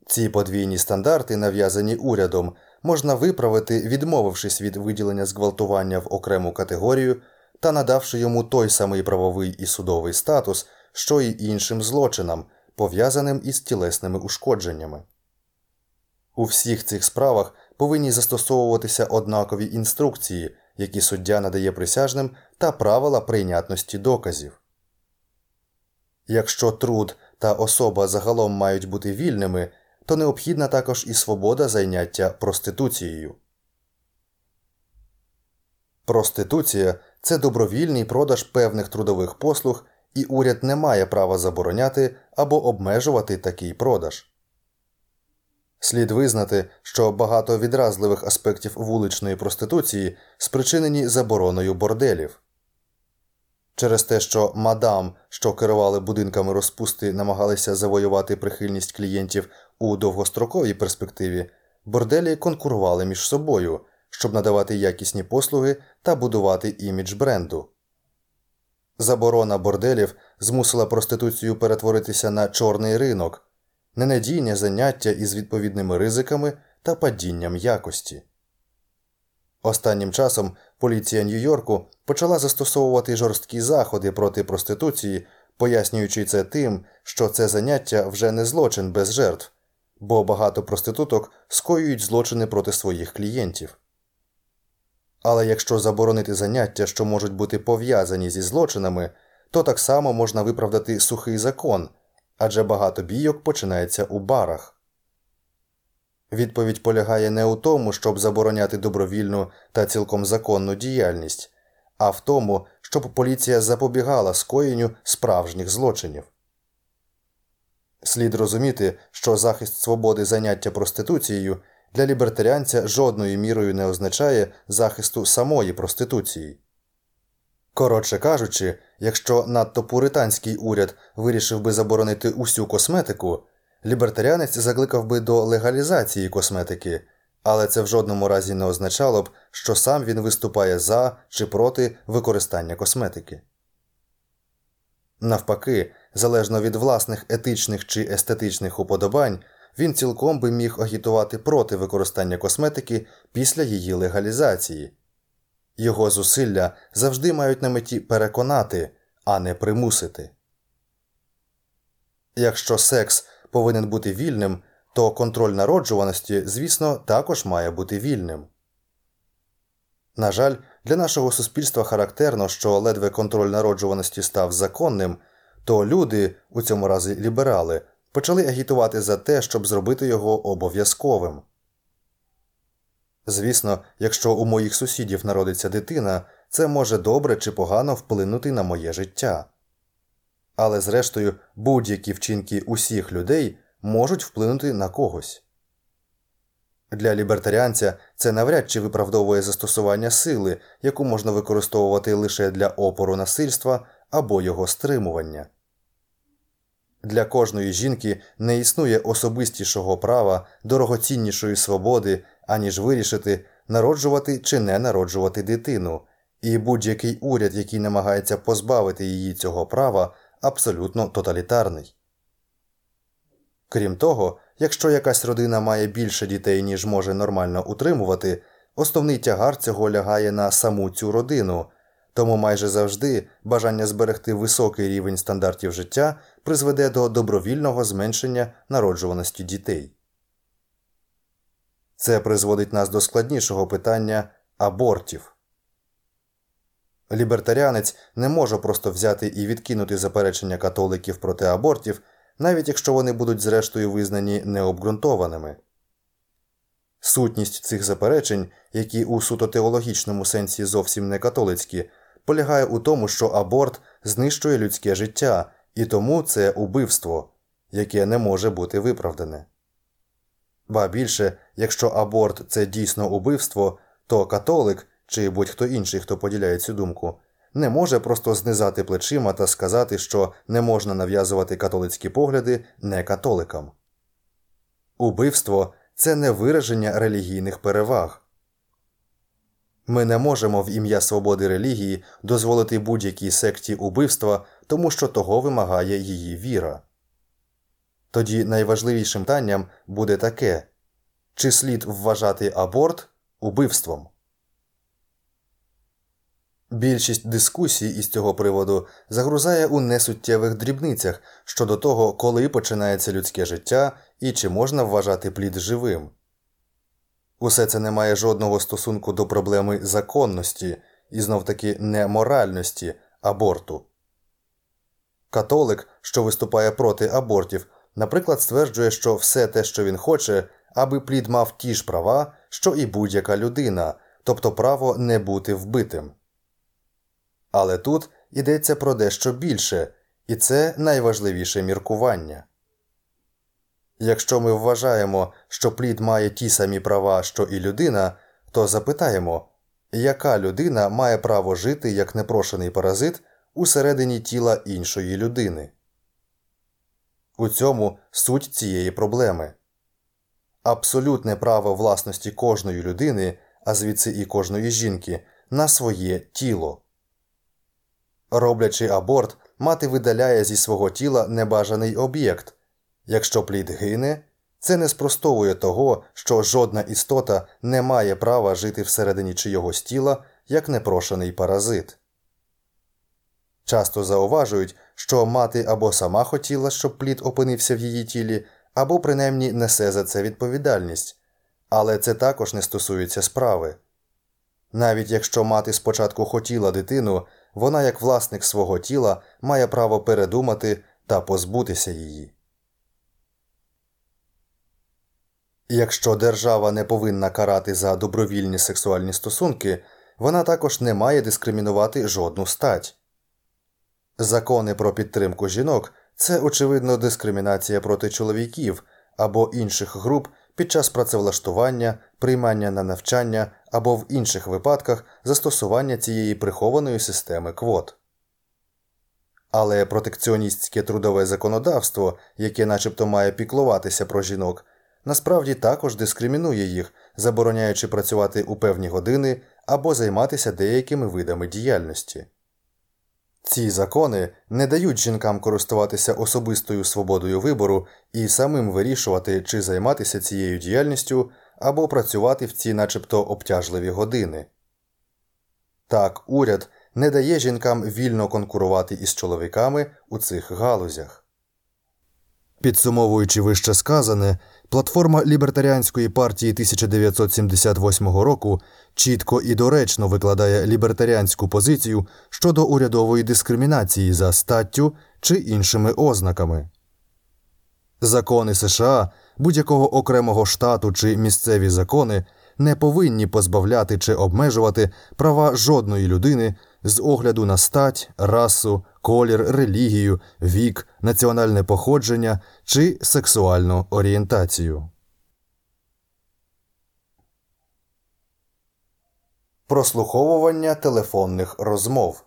Ці подвійні стандарти, нав'язані урядом, можна виправити, відмовившись від виділення зґвалтування в окрему категорію та надавши йому той самий правовий і судовий статус, що й іншим злочинам, пов'язаним із тілесними ушкодженнями. У всіх цих справах повинні застосовуватися однакові інструкції, які суддя надає присяжним, та правила прийнятності доказів. Якщо труд та особа загалом мають бути вільними, то необхідна також і свобода зайняття проституцією. Проституція це добровільний продаж певних трудових послуг, і уряд не має права забороняти або обмежувати такий продаж. Слід визнати, що багато відразливих аспектів вуличної проституції спричинені забороною борделів. Через те, що мадам, що керували будинками розпусти, намагалися завоювати прихильність клієнтів у довгостроковій перспективі, борделі конкурували між собою, щоб надавати якісні послуги та будувати імідж бренду. Заборона борделів змусила проституцію перетворитися на чорний ринок, ненадійне заняття із відповідними ризиками та падінням якості. Останнім часом поліція Нью-Йорку почала застосовувати жорсткі заходи проти проституції, пояснюючи це тим, що це заняття вже не злочин без жертв, бо багато проституток скоюють злочини проти своїх клієнтів. Але якщо заборонити заняття, що можуть бути пов'язані зі злочинами, то так само можна виправдати сухий закон, адже багато бійок починається у барах. Відповідь полягає не у тому, щоб забороняти добровільну та цілком законну діяльність, а в тому, щоб поліція запобігала скоєнню справжніх злочинів. Слід розуміти, що захист свободи заняття проституцією для лібертаріанця жодною мірою не означає захисту самої проституції. Коротше кажучи, якщо надто пуританський уряд вирішив би заборонити усю косметику, лібертаріанець закликав би до легалізації косметики, але це в жодному разі не означало б, що сам він виступає за чи проти використання косметики. Навпаки, залежно від власних етичних чи естетичних уподобань, він цілком би міг агітувати проти використання косметики після її легалізації. Його зусилля завжди мають на меті переконати, а не примусити. Якщо секс повинен бути вільним, то контроль народжуваності, звісно, також має бути вільним. На жаль, для нашого суспільства характерно, що ледве контроль народжуваності став законним, то люди, у цьому разі ліберали, почали агітувати за те, щоб зробити його обов'язковим. Звісно, якщо у моїх сусідів народиться дитина, це може добре чи погано вплинути на моє життя. Але, зрештою, будь-які вчинки усіх людей можуть вплинути на когось. Для лібертаріанця це навряд чи виправдовує застосування сили, яку можна використовувати лише для опору насильства або його стримування. Для кожної жінки не існує особистішого права, дорогоціннішої свободи, аніж вирішити, народжувати чи не народжувати дитину, і будь-який уряд, який намагається позбавити її цього права, абсолютно тоталітарний. Крім того, якщо якась родина має більше дітей, ніж може нормально утримувати, основний тягар цього лягає на саму цю родину, тому майже завжди бажання зберегти високий рівень стандартів життя призведе до добровільного зменшення народжуваності дітей. Це призводить нас до складнішого питання абортів. Лібертаріанець не може просто взяти і відкинути заперечення католиків проти абортів, навіть якщо вони будуть зрештою визнані необґрунтованими. Сутність цих заперечень, які у суто теологічному сенсі зовсім не католицькі, полягає у тому, що аборт знищує людське життя, і тому це убивство, яке не може бути виправдане. Ба більше, якщо аборт це дійсно убивство, то католик чи будь-хто інший, хто поділяє цю думку, не може просто знизати плечима та сказати, що не можна нав'язувати католицькі погляди не католикам. Убивство це не вираження релігійних переваг. Ми не можемо в ім'я свободи релігії дозволити будь-якій секті убивства, тому що того вимагає її віра. Тоді найважливішим питанням буде таке чи слід вважати аборт убивством. Більшість дискусій із цього приводу загрузає у несуттєвих дрібницях щодо того, коли починається людське життя і чи можна вважати плід живим. Усе це не має жодного стосунку до проблеми законності і знов таки неморальності аборту. Католик, що виступає проти абортів, наприклад, стверджує, що все те, що він хоче, аби плід мав ті ж права, що і будь-яка людина, тобто право не бути вбитим. Але тут йдеться про дещо більше, і це найважливіше міркування. Якщо ми вважаємо, що плід має ті самі права, що і людина, то запитаємо, яка людина має право жити як непрошений паразит усередині тіла іншої людини? У цьому суть цієї проблеми. Абсолютне право власності кожної людини, а звідси і кожної жінки, на своє тіло. Роблячи аборт, мати видаляє зі свого тіла небажаний об'єкт. Якщо плід гине, це не спростовує того, що жодна істота не має права жити всередині чийогось тіла як непрошений паразит. Часто зауважують, що мати або сама хотіла, щоб плід опинився в її тілі, або принаймні несе за це відповідальність, але це також не стосується справи. Навіть якщо мати спочатку хотіла дитину, вона, як власник свого тіла, має право передумати та позбутися її. Якщо держава не повинна карати за добровільні сексуальні стосунки, вона також не має дискримінувати жодну стать. Закони про підтримку жінок це очевидно дискримінація проти чоловіків або інших груп під час працевлаштування, приймання на навчання або в інших випадках застосування цієї прихованої системи квот. Але протекціоністське трудове законодавство, яке начебто має піклуватися про жінок, насправді також дискримінує їх, забороняючи працювати у певні години або займатися деякими видами діяльності. Ці закони не дають жінкам користуватися особистою свободою вибору і самим вирішувати, чи займатися цією діяльністю або працювати в ці начебто обтяжливі години. Так, уряд не дає жінкам вільно конкурувати із чоловіками у цих галузях. Підсумовуючи вище сказане, платформа лібертаріанської партії 1978 року чітко і доречно викладає лібертаріанську позицію щодо урядової дискримінації за статтю чи іншими ознаками. Закони США, будь-якого окремого штату чи місцеві закони не повинні позбавляти чи обмежувати права жодної людини з огляду на стать, расу, колір, релігію, вік, національне походження чи сексуальну орієнтацію. Прослуховування телефонних розмов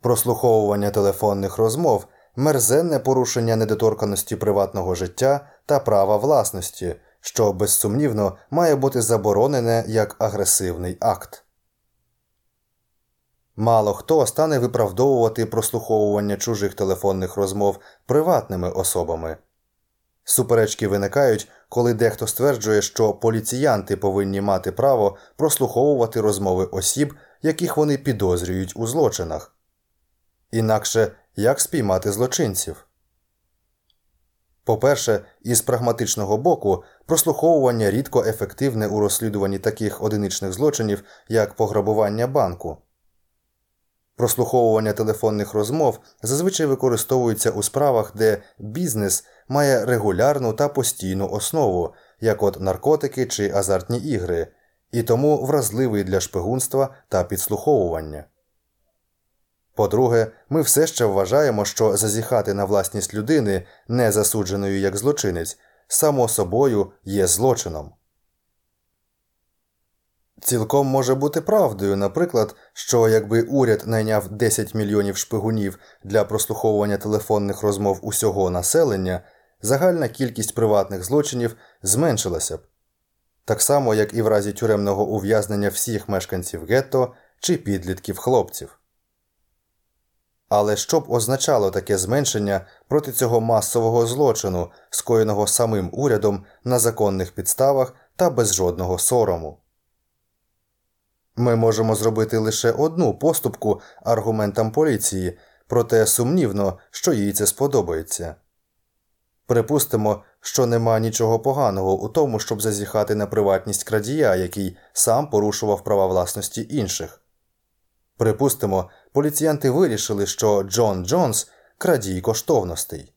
прослуховування телефонних розмов, мерзенне порушення недоторканості приватного життя та права власності, що безсумнівно має бути заборонене як агресивний акт. Мало хто стане виправдовувати прослуховування чужих телефонних розмов приватними особами. Суперечки виникають, коли дехто стверджує, що поліціянти повинні мати право прослуховувати розмови осіб, яких вони підозрюють у злочинах. Інакше як спіймати злочинців. По-перше, із прагматичного боку, прослуховування рідко ефективне у розслідуванні таких одиничних злочинів, як пограбування банку. Прослуховування телефонних розмов зазвичай використовується у справах, де бізнес має регулярну та постійну основу, як от наркотики чи азартні ігри, і тому вразливий для шпигунства та підслуховування. По-друге, ми все ще вважаємо, що зазіхати на власність людини, не засудженої як злочинець, само собою є злочином. Цілком може бути правдою, наприклад, що якби уряд найняв 10 мільйонів шпигунів для прослуховування телефонних розмов усього населення, загальна кількість приватних злочинів зменшилася б, так само, як і в разі тюремного ув'язнення всіх мешканців гетто чи підлітків хлопців. Але що б означало таке зменшення проти цього масового злочину, скоєного самим урядом на законних підставах та без жодного сорому? Ми можемо зробити лише одну поступку аргументам поліції, проте сумнівно, що їй це сподобається. Припустимо, що нема нічого поганого у тому, щоб зазіхати на приватність крадія, який сам порушував права власності інших. Припустимо, поліціянти вирішили, що Джон Джонс крадій коштовностей.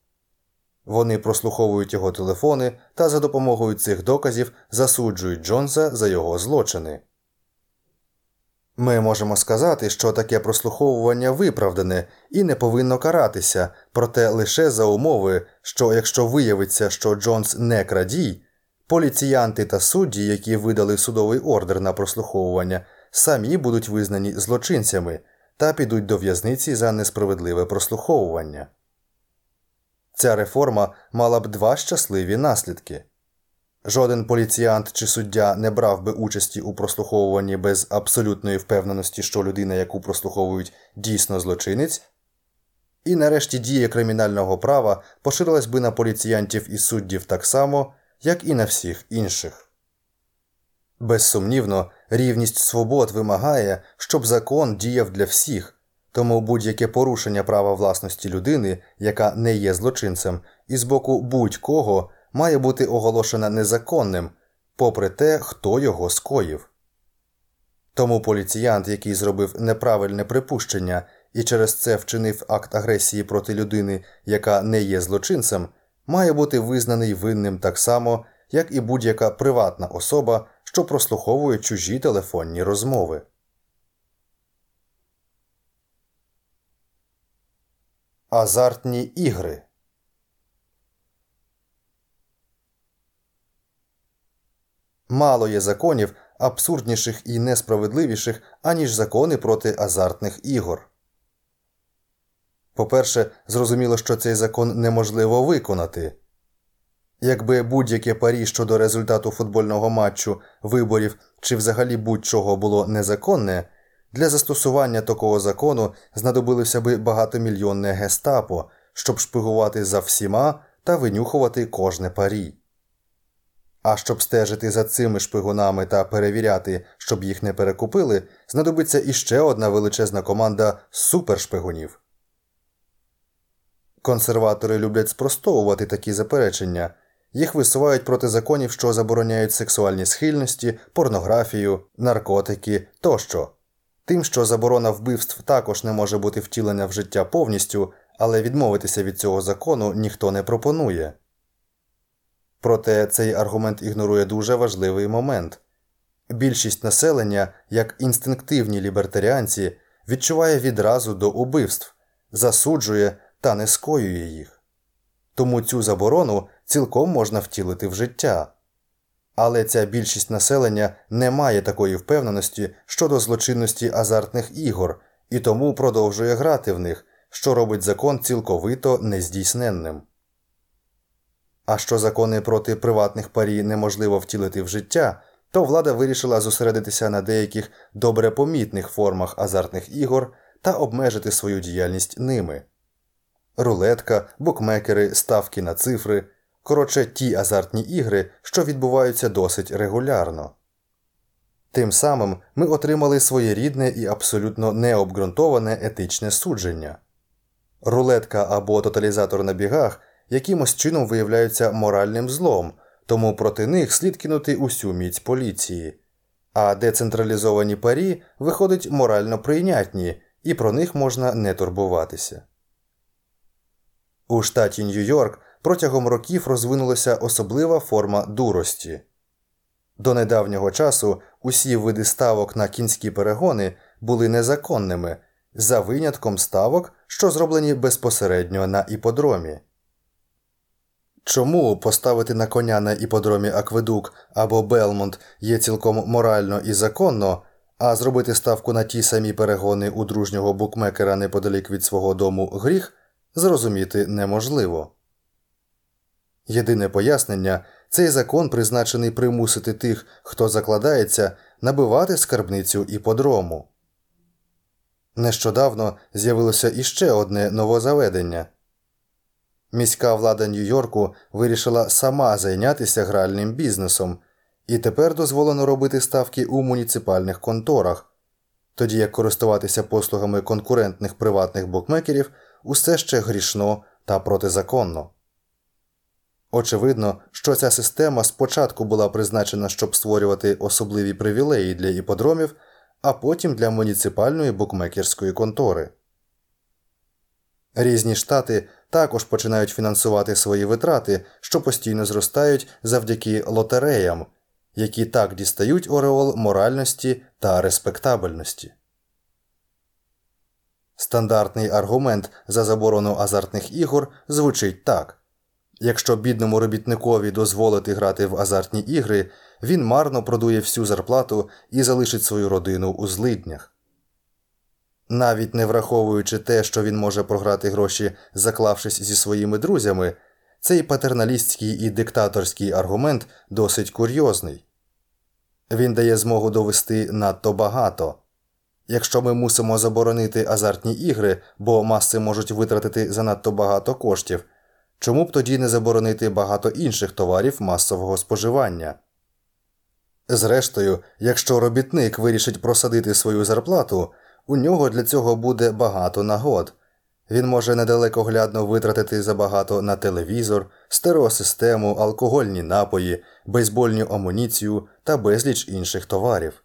Вони прослуховують його телефони та за допомогою цих доказів засуджують Джонса за його злочини. Ми можемо сказати, що таке прослуховування виправдане і не повинно каратися, проте лише за умови, що якщо виявиться, що Джонс не крадій, поліціянти та судді, які видали судовий ордер на прослуховування, самі будуть визнані злочинцями та підуть до в'язниці за несправедливе прослуховування. Ця реформа мала б два щасливі наслідки. Жоден поліціянт чи суддя не брав би участі у прослуховуванні без абсолютної впевненості, що людина, яку прослуховують, дійсно злочинець, і нарешті дія кримінального права поширилась би на поліціянтів і суддів так само, як і на всіх інших. Безсумнівно, рівність свобод вимагає, щоб закон діяв для всіх, тому будь-яке порушення права власності людини, яка не є злочинцем, і з боку будь-кого має бути оголошена незаконним, попри те, хто його скоїв. Тому поліціянт, який зробив неправильне припущення і через це вчинив акт агресії проти людини, яка не є злочинцем, має бути визнаний винним так само, як і будь-яка приватна особа, що прослуховує чужі телефонні розмови. Азартні ігри Мало є законів абсурдніших і несправедливіших, аніж закони проти азартних ігор. По-перше, зрозуміло, що цей закон неможливо виконати. Якби будь-яке парі щодо результату футбольного матчу, виборів чи взагалі будь-чого було незаконне, для застосування такого закону знадобилося би багатомільйонне гестапо, щоб шпигувати за всіма та винюхувати кожне парі. А щоб стежити за цими шпигунами та перевіряти, щоб їх не перекупили, знадобиться іще одна величезна команда супершпигунів. Консерватори люблять спростовувати такі заперечення, їх висувають проти законів, що забороняють сексуальні схильності, порнографію, наркотики тощо. Тим, що заборона вбивств також не може бути втілена в життя повністю, але відмовитися від цього закону ніхто не пропонує. Проте цей аргумент ігнорує дуже важливий момент. Більшість населення, як інстинктивні лібертаріанці, відчуває відразу до убивств, засуджує та не скоює їх. Тому цю заборону цілком можна втілити в життя. Але ця більшість населення не має такої впевненості щодо злочинності азартних ігор і тому продовжує грати в них, що робить закон цілковито нездійсненним. А що закони проти приватних парі неможливо втілити в життя, то влада вирішила зосередитися на деяких добре помітних формах азартних ігор та обмежити свою діяльність ними. Рулетка, букмекери, ставки на цифри коротше, ті азартні ігри, що відбуваються досить регулярно. Тим самим ми отримали своєрідне і абсолютно необґрунтоване етичне судження. Рулетка або тоталізатор на бігах якимось чином виявляються моральним злом, тому проти них слід кинути усю міць поліції, а децентралізовані парі виходить морально прийнятні, і про них можна не турбуватися. У штаті Нью-Йорк протягом років розвинулася особлива форма дурості. До недавнього часу усі види ставок на кінські перегони були незаконними за винятком ставок, що зроблені безпосередньо на іподромі. Чому поставити на коня на іподромі Акведук або Белмонт є цілком морально і законно, а зробити ставку на ті самі перегони у дружнього букмекера неподалік від свого дому гріх зрозуміти неможливо. Єдине пояснення цей закон призначений примусити тих, хто закладається, набивати скарбницю іподрому. Нещодавно з'явилося іще одне новозаведення. Міська влада Нью-Йорку вирішила сама зайнятися гральним бізнесом, і тепер дозволено робити ставки у муніципальних конторах, тоді як користуватися послугами конкурентних приватних букмекерів усе ще грішно та протизаконно. Очевидно, що ця система спочатку була призначена, щоб створювати особливі привілеї для іподромів, а потім для муніципальної букмекерської контори. Різні штати також починають фінансувати свої витрати, що постійно зростають завдяки лотереям, які так дістають ореол моральності та респектабельності. Стандартний аргумент за заборону азартних ігор звучить так. Якщо бідному робітникові дозволити грати в азартні ігри, він марно продує всю зарплату і залишить свою родину у злиднях. Навіть не враховуючи те, що він може програти гроші, заклавшись зі своїми друзями, цей патерналістський і диктаторський аргумент досить курйозний. Він дає змогу довести надто багато. Якщо ми мусимо заборонити азартні ігри, бо маси можуть витратити занадто багато коштів. Чому б тоді не заборонити багато інших товарів масового споживання? Зрештою, якщо робітник вирішить просадити свою зарплату, у нього для цього буде багато нагод. Він може недалекоглядно витратити забагато на телевізор, стереосистему, алкогольні напої, бейсбольну амуніцію та безліч інших товарів.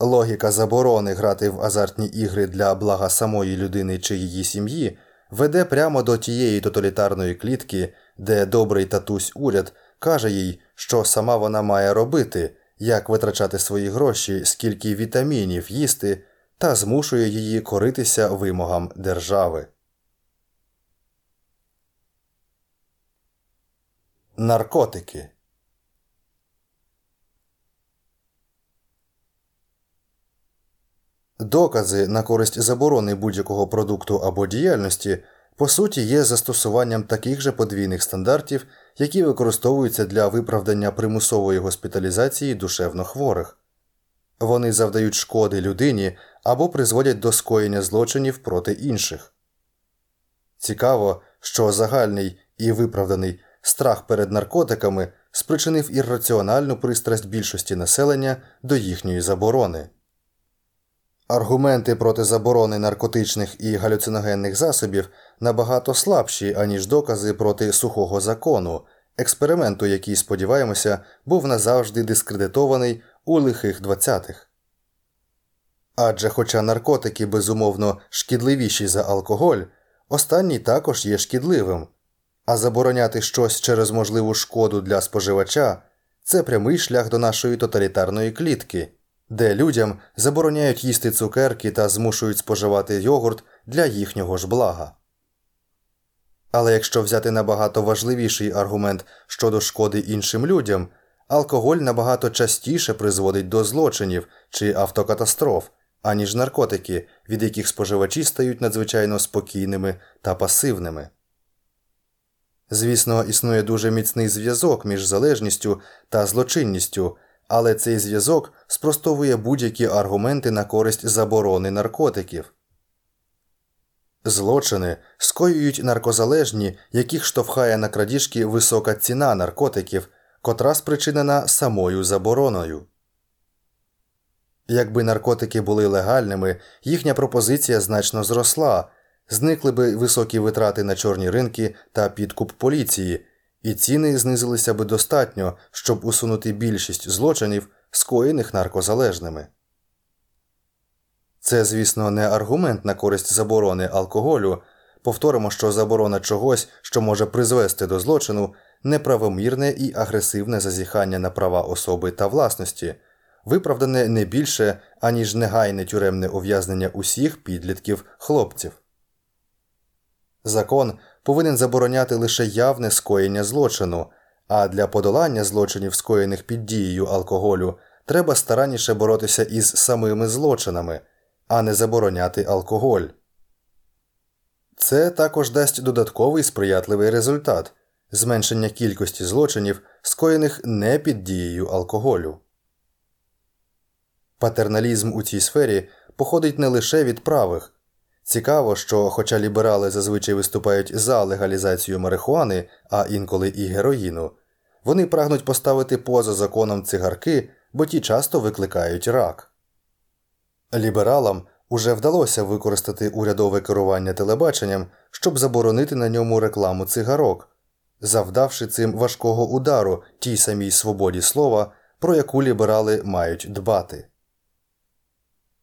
Логіка заборони грати в азартні ігри для блага самої людини чи її сім'ї веде прямо до тієї тоталітарної клітки, де добрий татусь уряд каже їй, що сама вона має робити, як витрачати свої гроші, скільки вітамінів їсти, та змушує її коритися вимогам держави. Наркотики Докази на користь заборони будь-якого продукту або діяльності по суті є застосуванням таких же подвійних стандартів, які використовуються для виправдання примусової госпіталізації душевно хворих. Вони завдають шкоди людині або призводять до скоєння злочинів проти інших. Цікаво, що загальний і виправданий страх перед наркотиками спричинив ірраціональну пристрасть більшості населення до їхньої заборони. Аргументи проти заборони наркотичних і галюциногенних засобів набагато слабші, аніж докази проти сухого закону, експерименту, який, сподіваємося, був назавжди дискредитований у лихих 20-х. Адже, хоча наркотики безумовно шкідливіші за алкоголь, останній також є шкідливим, а забороняти щось через можливу шкоду для споживача це прямий шлях до нашої тоталітарної клітки де людям забороняють їсти цукерки та змушують споживати йогурт для їхнього ж блага. Але якщо взяти набагато важливіший аргумент щодо шкоди іншим людям, алкоголь набагато частіше призводить до злочинів чи автокатастроф, аніж наркотики, від яких споживачі стають надзвичайно спокійними та пасивними. Звісно, існує дуже міцний зв'язок між залежністю та злочинністю, але цей зв'язок спростовує будь-які аргументи на користь заборони наркотиків. Злочини скоюють наркозалежні, яких штовхає на крадіжки висока ціна наркотиків, котра спричинена самою забороною. Якби наркотики були легальними, їхня пропозиція значно зросла, зникли би високі витрати на чорні ринки та підкуп поліції, і ціни знизилися би достатньо, щоб усунути більшість злочинів, скоєних наркозалежними. Це, звісно, не аргумент на користь заборони алкоголю. Повторимо, що заборона чогось, що може призвести до злочину, неправомірне і агресивне зазіхання на права особи та власності, виправдане не більше, аніж негайне тюремне ув'язнення усіх підлітків хлопців. Закон повинен забороняти лише явне скоєння злочину, а для подолання злочинів, скоєних під дією алкоголю, треба старанніше боротися із самими злочинами, а не забороняти алкоголь. Це також дасть додатковий сприятливий результат зменшення кількості злочинів, скоєних не під дією алкоголю. Патерналізм у цій сфері походить не лише від правих. Цікаво, що, хоча ліберали зазвичай виступають за легалізацію марихуани, а інколи і героїну, вони прагнуть поставити поза законом цигарки, бо ті часто викликають рак. Лібералам уже вдалося використати урядове керування телебаченням, щоб заборонити на ньому рекламу цигарок, завдавши цим важкого удару тій самій свободі слова, про яку ліберали мають дбати.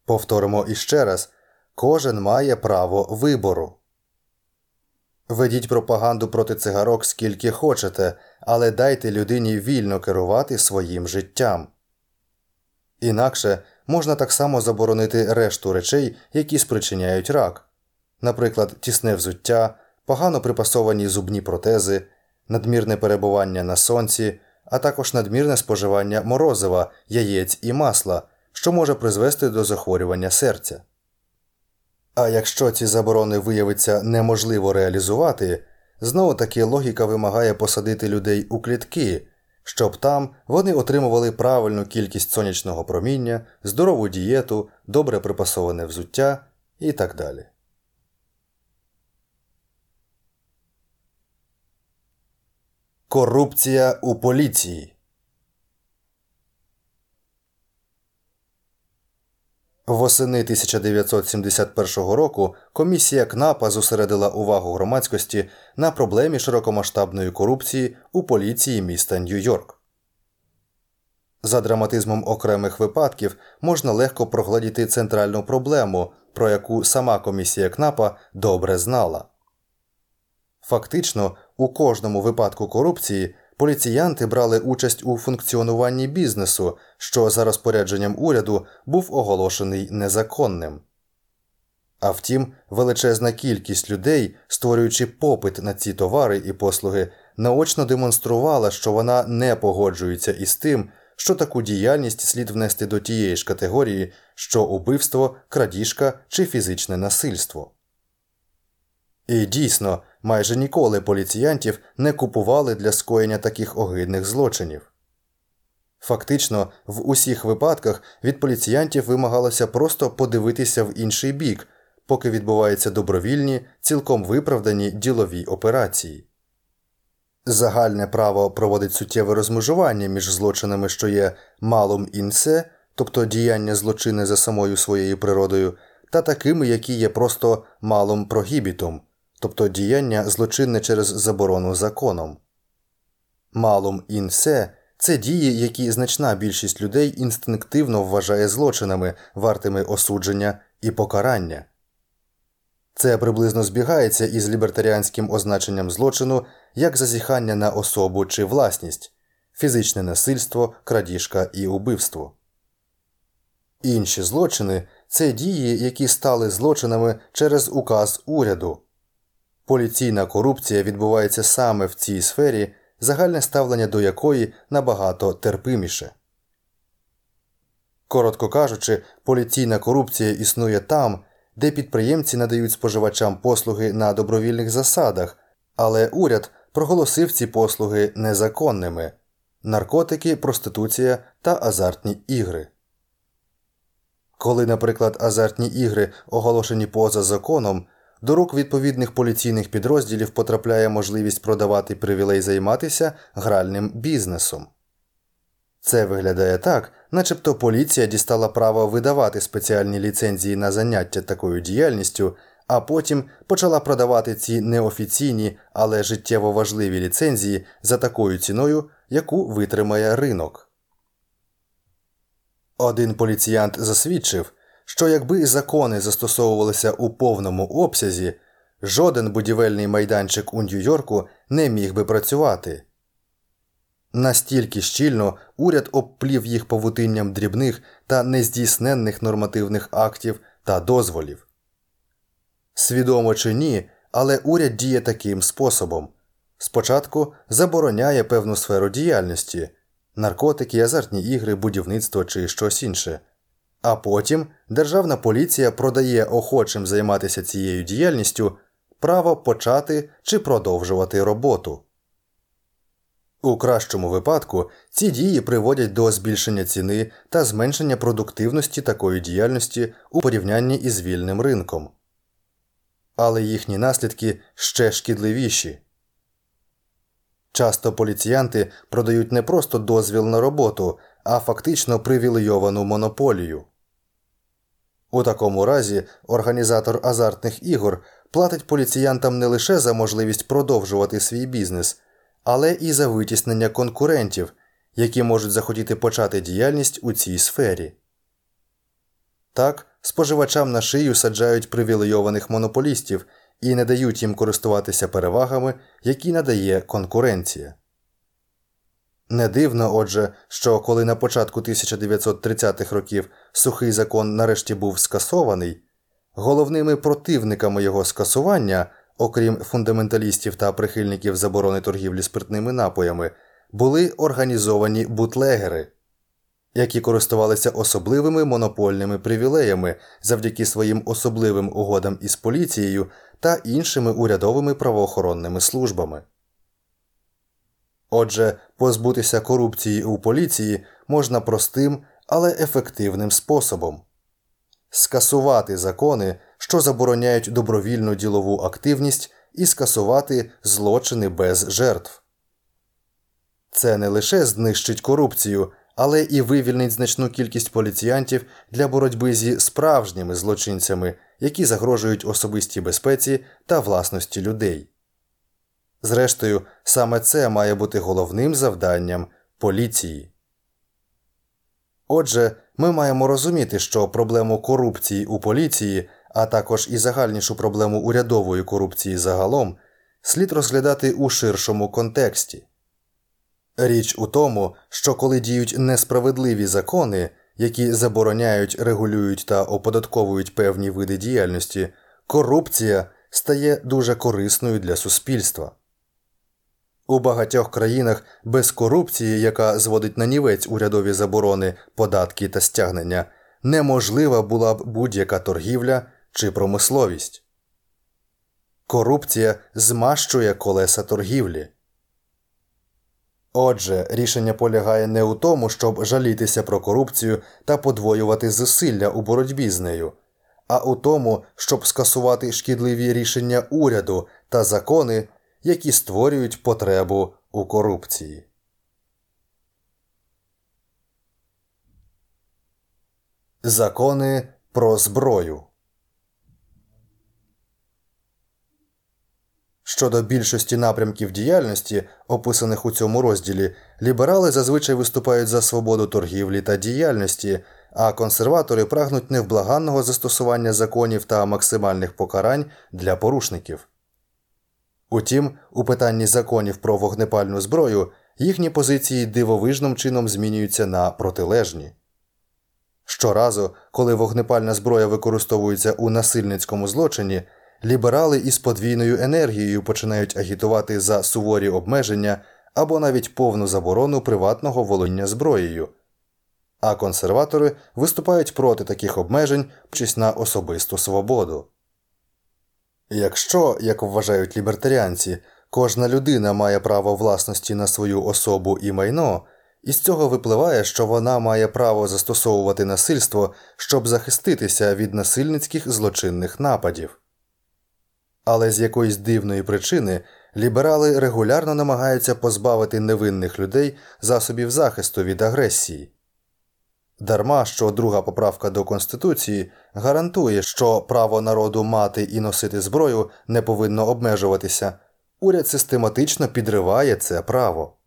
Повторимо іще раз кожен має право вибору. Ведіть пропаганду проти цигарок скільки хочете, але дайте людині вільно керувати своїм життям. Інакше можна так само заборонити решту речей, які спричиняють рак, наприклад, тісне взуття, погано припасовані зубні протези, надмірне перебування на сонці, а також надмірне споживання морозива, яєць і масла, що може призвести до захворювання серця. А якщо ці заборони виявиться неможливо реалізувати, знову таки логіка вимагає посадити людей у клітки, щоб там вони отримували правильну кількість сонячного проміння, здорову дієту, добре припасоване взуття і так далі. Корупція у поліції Восени 1971 року комісія КНАПа зосередила увагу громадськості на проблемі широкомасштабної корупції у поліції міста Нью-Йорк. За драматизмом окремих випадків можна легко прогладіти центральну проблему, про яку сама комісія КНАПа добре знала. Фактично, у кожному випадку корупції поліціянти брали участь у функціонуванні бізнесу, що за розпорядженням уряду був оголошений незаконним. А втім, величезна кількість людей, створюючи попит на ці товари і послуги, наочно демонструвала, що вона не погоджується із тим, що таку діяльність слід внести до тієї ж категорії, що убивство, крадіжка чи фізичне насильство. І дійсно, майже ніколи поліціянтів не купували для скоєння таких огидних злочинів. Фактично, в усіх випадках від поліціянтів вимагалося просто подивитися в інший бік, поки відбуваються добровільні, цілком виправдані ділові операції. Загальне право проводить суттєве розмежування між злочинами, що є малом інсе, тобто діяння злочини за самою своєю природою, та такими, які є просто малом прогібітом, тобто діяння злочинне через заборону законом. Малом інсе це дії, які значна більшість людей інстинктивно вважає злочинами, вартими осудження і покарання. Це приблизно збігається із лібертаріанським означенням злочину як зазіхання на особу чи власність, фізичне насильство, крадіжка і убивство. Інші злочини це дії, які стали злочинами через указ уряду. Поліційна корупція відбувається саме в цій сфері, загальне ставлення до якої набагато терпиміше. Коротко кажучи, поліційна корупція існує там, де підприємці надають споживачам послуги на добровільних засадах, але уряд проголосив ці послуги незаконними наркотики, проституція та азартні ігри. Коли, наприклад, азартні ігри оголошені поза законом, до рук відповідних поліційних підрозділів потрапляє можливість продавати привілей займатися гральним бізнесом. Це виглядає так, начебто поліція дістала право видавати спеціальні ліцензії на заняття такою діяльністю, а потім почала продавати ці неофіційні, але життєво важливі ліцензії за такою ціною, яку витримає ринок. Один поліціянт засвідчив, що якби закони застосовувалися у повному обсязі, жоден будівельний майданчик у Нью-Йорку не міг би працювати. Настільки щільно уряд обплів їх павутинням дрібних та нездійсненних нормативних актів та дозволів. Свідомо чи ні, але уряд діє таким способом спочатку забороняє певну сферу діяльності наркотики, азартні ігри, будівництво чи щось інше. А потім державна поліція продає охочим займатися цією діяльністю право почати чи продовжувати роботу. У кращому випадку ці дії приводять до збільшення ціни та зменшення продуктивності такої діяльності у порівнянні із вільним ринком. Але їхні наслідки ще шкідливіші. Часто поліціянти продають не просто дозвіл на роботу, а фактично привілейовану монополію. У такому разі організатор азартних ігор платить поліціянтам не лише за можливість продовжувати свій бізнес, але і за витіснення конкурентів, які можуть захотіти почати діяльність у цій сфері. Так, споживачам на шию саджають привілейованих монополістів і не дають їм користуватися перевагами, які надає конкуренція. Не дивно, отже, що коли на початку 1930-х років сухий закон нарешті був скасований, головними противниками його скасування, окрім фундаменталістів та прихильників заборони торгівлі спиртними напоями, були організовані бутлегери, які користувалися особливими монопольними привілеями завдяки своїм особливим угодам із поліцією та іншими урядовими правоохоронними службами. Отже, позбутися корупції у поліції можна простим, але ефективним способом скасувати закони, що забороняють добровільну ділову активність, і скасувати злочини без жертв. Це не лише знищить корупцію, але і вивільнить значну кількість поліціянтів для боротьби зі справжніми злочинцями, які загрожують особистій безпеці та власності людей. Зрештою, саме це має бути головним завданням поліції. Отже, ми маємо розуміти, що проблему корупції у поліції, а також і загальнішу проблему урядової корупції загалом, слід розглядати у ширшому контексті. Річ у тому, що коли діють несправедливі закони, які забороняють, регулюють та оподатковують певні види діяльності, корупція стає дуже корисною для суспільства. У багатьох країнах без корупції, яка зводить на нівець урядові заборони, податки та стягнення, неможлива була б будь-яка торгівля чи промисловість. Корупція змащує колеса торгівлі. Отже, рішення полягає не у тому, щоб жалітися про корупцію та подвоювати зусилля у боротьбі з нею, а у тому, щоб скасувати шкідливі рішення уряду та закони, які створюють потребу у корупції. Закони про зброю Щодо більшості напрямків діяльності, описаних у цьому розділі, ліберали зазвичай виступають за свободу торгівлі та діяльності, а консерватори прагнуть невблаганного застосування законів та максимальних покарань для порушників. Утім, у питанні законів про вогнепальну зброю їхні позиції дивовижним чином змінюються на протилежні. Щоразу, коли вогнепальна зброя використовується у насильницькому злочині, ліберали із подвійною енергією починають агітувати за суворі обмеження або навіть повну заборону приватного володіння зброєю. а консерватори виступають проти таких обмежень, вчись на особисту свободу. Якщо, як вважають лібертаріанці, кожна людина має право власності на свою особу і майно, із цього випливає, що вона має право застосовувати насильство, щоб захиститися від насильницьких злочинних нападів. Але з якоїсь дивної причини ліберали регулярно намагаються позбавити невинних людей засобів захисту від агресії. Дарма що друга поправка до Конституції гарантує, що право народу мати і носити зброю не повинно обмежуватися, уряд систематично підриває це право.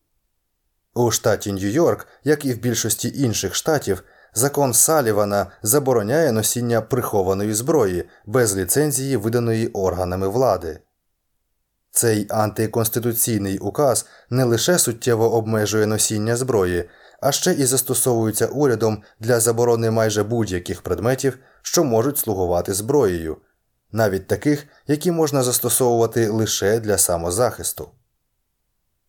У штаті Нью-Йорк, як і в більшості інших штатів, закон Салівана забороняє носіння прихованої зброї без ліцензії, виданої органами влади. Цей антиконституційний указ не лише суттєво обмежує носіння зброї, а ще і застосовується урядом для заборони майже будь-яких предметів, що можуть слугувати зброєю, навіть таких, які можна застосовувати лише для самозахисту.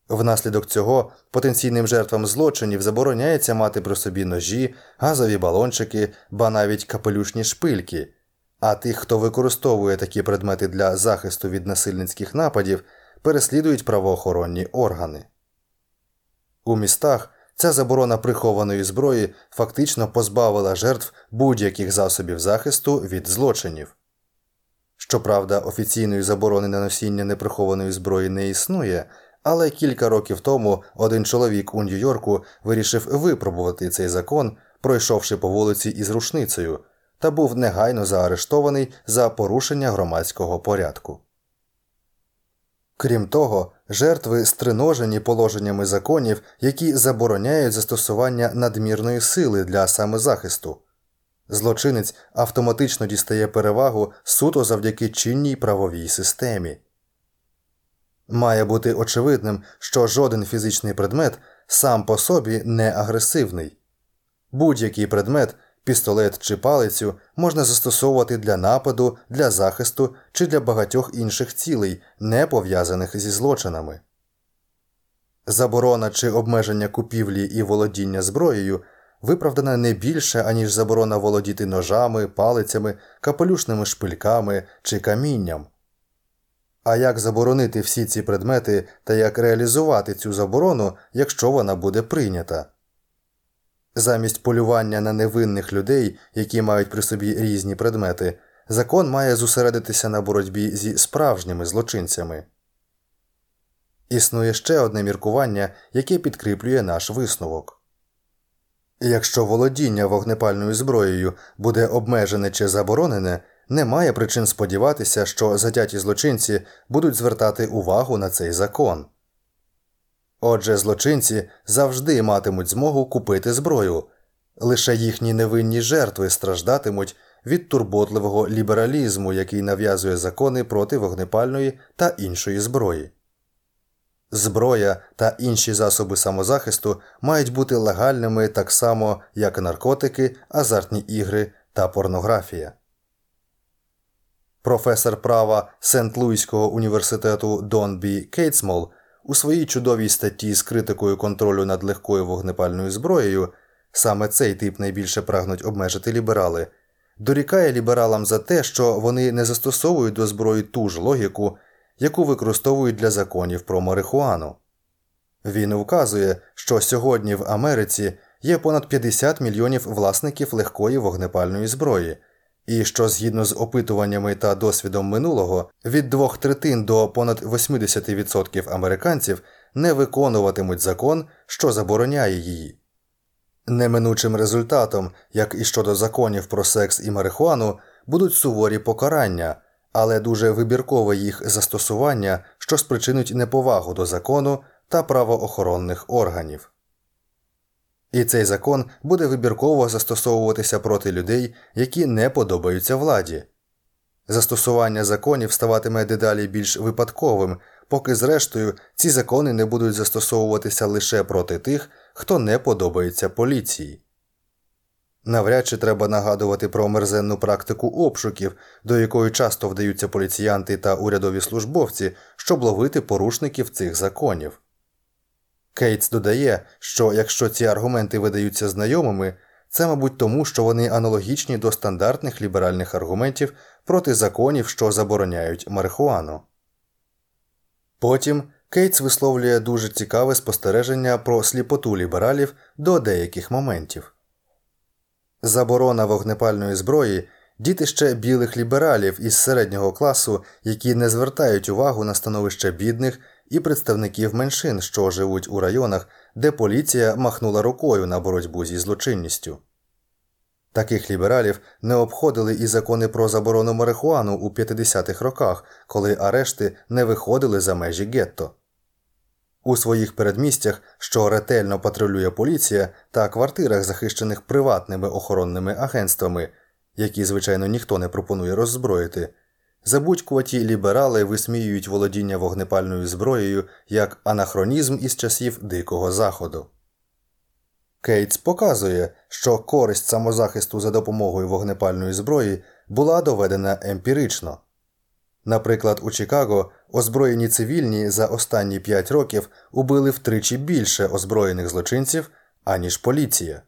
Внаслідок цього потенційним жертвам злочинів забороняється мати при собі ножі, газові балончики, ба навіть капелюшні шпильки. А тих, хто використовує такі предмети для захисту від насильницьких нападів, переслідують правоохоронні органи. У містах ця заборона прихованої зброї фактично позбавила жертв будь-яких засобів захисту від злочинів. Щоправда, офіційної заборони на носіння неприхованої зброї не існує, але кілька років тому один чоловік у Нью-Йорку вирішив випробувати цей закон, пройшовши по вулиці із рушницею, та був негайно заарештований за порушення громадського порядку. Крім того, жертви стриножені положеннями законів, які забороняють застосування надмірної сили для самозахисту. Злочинець автоматично дістає перевагу суто завдяки чинній правовій системі. Має бути очевидним, що жоден фізичний предмет сам по собі не агресивний. Будь-який предмет, пістолет чи палицю можна застосовувати для нападу, для захисту чи для багатьох інших цілей, не пов'язаних зі злочинами. Заборона чи обмеження купівлі і володіння зброєю виправдана не більше, аніж заборона володіти ножами, палицями, капелюшними шпильками чи камінням. А як заборонити всі ці предмети та як реалізувати цю заборону, якщо вона буде прийнята? Замість полювання на невинних людей, які мають при собі різні предмети, закон має зосередитися на боротьбі зі справжніми злочинцями. Існує ще одне міркування, яке підкріплює наш висновок. Якщо володіння вогнепальною зброєю буде обмежене чи заборонене, немає причин сподіватися, що затяті злочинці будуть звертати увагу на цей закон. Отже, злочинці завжди матимуть змогу купити зброю, лише їхні невинні жертви страждатимуть від турботливого лібералізму, який нав'язує закони проти вогнепальної та іншої зброї. Зброя та інші засоби самозахисту мають бути легальними так само, як наркотики, азартні ігри та порнографія. Професор права Сент-Луїського університету Дон Бі Кейтс мол у своїй чудовій статті з критикою контролю над легкою вогнепальною зброєю саме цей тип найбільше прагнуть обмежити ліберали, дорікає лібералам за те, що вони не застосовують до зброї ту ж логіку, яку використовують для законів про марихуану. Він вказує, що сьогодні в Америці є понад 50 мільйонів власників легкої вогнепальної зброї і що згідно з опитуваннями та досвідом минулого від двох третин до понад 80% американців не виконуватимуть закон, що забороняє її. Неминучим результатом, як і щодо законів про секс і марихуану, будуть суворі покарання, але дуже вибіркове їх застосування, що спричинить неповагу до закону та правоохоронних органів. І цей закон буде вибірково застосовуватися проти людей, які не подобаються владі. Застосування законів ставатиме дедалі більш випадковим, поки, зрештою, ці закони не будуть застосовуватися лише проти тих, хто не подобається поліції. Навряд чи треба нагадувати про мерзенну практику обшуків, до якої часто вдаються поліціянти та урядові службовці, щоб ловити порушників цих законів. Кейтс додає, що якщо ці аргументи видаються знайомими, це, мабуть, тому, що вони аналогічні до стандартних ліберальних аргументів проти законів, що забороняють марихуану. Потім Кейтс висловлює дуже цікаве спостереження про сліпоту лібералів до деяких моментів. Заборона вогнепальної зброї дітище білих лібералів із середнього класу, які не звертають увагу на становище бідних і представників меншин, що живуть у районах, де поліція махнула рукою на боротьбу зі злочинністю. Таких лібералів не обходили і закони про заборону марихуану у 50-х роках, коли арешти не виходили за межі гетто. У своїх передмістях, що ретельно патрулює поліція, та квартирах, захищених приватними охоронними агентствами, які, звичайно, ніхто не пропонує роззброїти, забудькуваті ліберали висміюють володіння вогнепальною зброєю як анахронізм із часів Дикого Заходу. Кейтс показує, що користь самозахисту за допомогою вогнепальної зброї була доведена емпірично. Наприклад, у Чикаго озброєні цивільні за останні 5 років убили втричі більше озброєних злочинців, аніж поліція.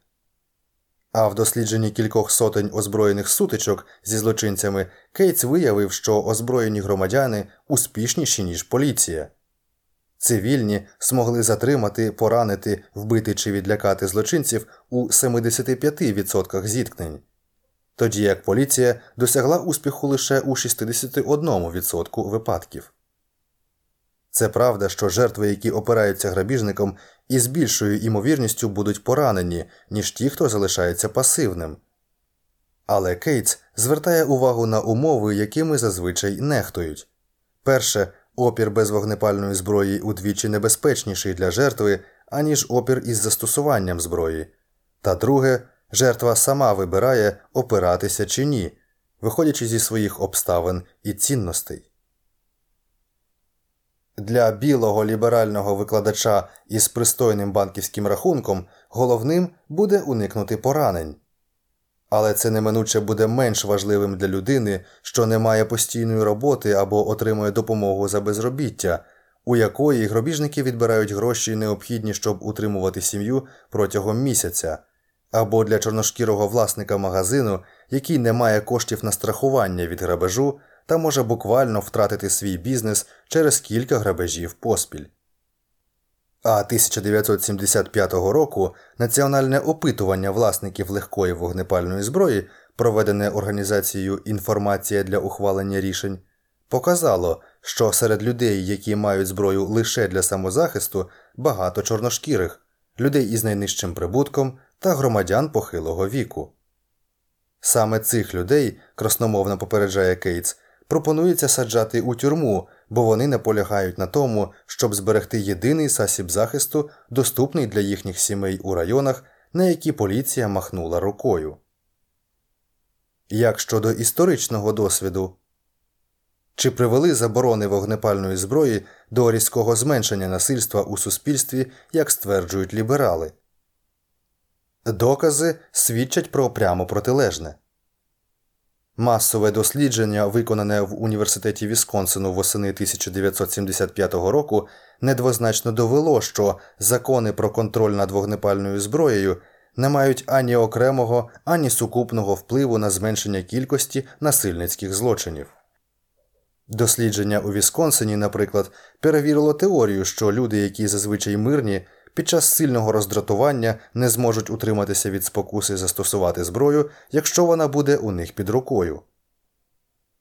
А в дослідженні кількох сотень озброєних сутичок зі злочинцями Кейтс виявив, що озброєні громадяни успішніші, ніж поліція. Цивільні змогли затримати, поранити, вбити чи відлякати злочинців у 75% зіткнень, тоді як поліція досягла успіху лише у 61% випадків. Це правда, що жертви, які опираються грабіжникам, із більшою імовірністю будуть поранені, ніж ті, хто залишається пасивним. Але Кейтс звертає увагу на умови, якими зазвичай нехтують. Перше, опір без вогнепальної зброї удвічі небезпечніший для жертви, аніж опір із застосуванням зброї. Та друге, жертва сама вибирає опиратися чи ні, виходячи зі своїх обставин і цінностей. Для білого ліберального викладача із пристойним банківським рахунком головним буде уникнути поранень. Але це неминуче буде менш важливим для людини, що не має постійної роботи або отримує допомогу за безробіття, у якої гробіжники відбирають гроші необхідні, щоб утримувати сім'ю протягом місяця, або для чорношкірого власника магазину, який не має коштів на страхування від грабежу та може буквально втратити свій бізнес через кілька грабежів поспіль. А 1975 року національне опитування власників легкої вогнепальної зброї, проведене організацією Інформація для ухвалення рішень, показало, що серед людей, які мають зброю лише для самозахисту, багато чорношкірих, людей із найнижчим прибутком та громадян похилого віку. Саме цих людей, красномовно попереджає Кейтс, пропонується саджати у тюрму, бо вони наполягають на тому, щоб зберегти єдиний засіб захисту, доступний для їхніх сімей у районах, на які поліція махнула рукою. Як щодо історичного досвіду, чи привели заборони вогнепальної зброї до різкого зменшення насильства у суспільстві, як стверджують ліберали? Докази свідчать про прямо протилежне. Масове дослідження, виконане в університеті Вісконсину восени 1975 року, недвозначно довело, що закони про контроль над вогнепальною зброєю не мають ані окремого, ані сукупного впливу на зменшення кількості насильницьких злочинів. Дослідження у Вісконсині, наприклад, перевірило теорію, що люди, які зазвичай мирні, під час сильного роздратування не зможуть утриматися від спокуси застосувати зброю, якщо вона буде у них під рукою.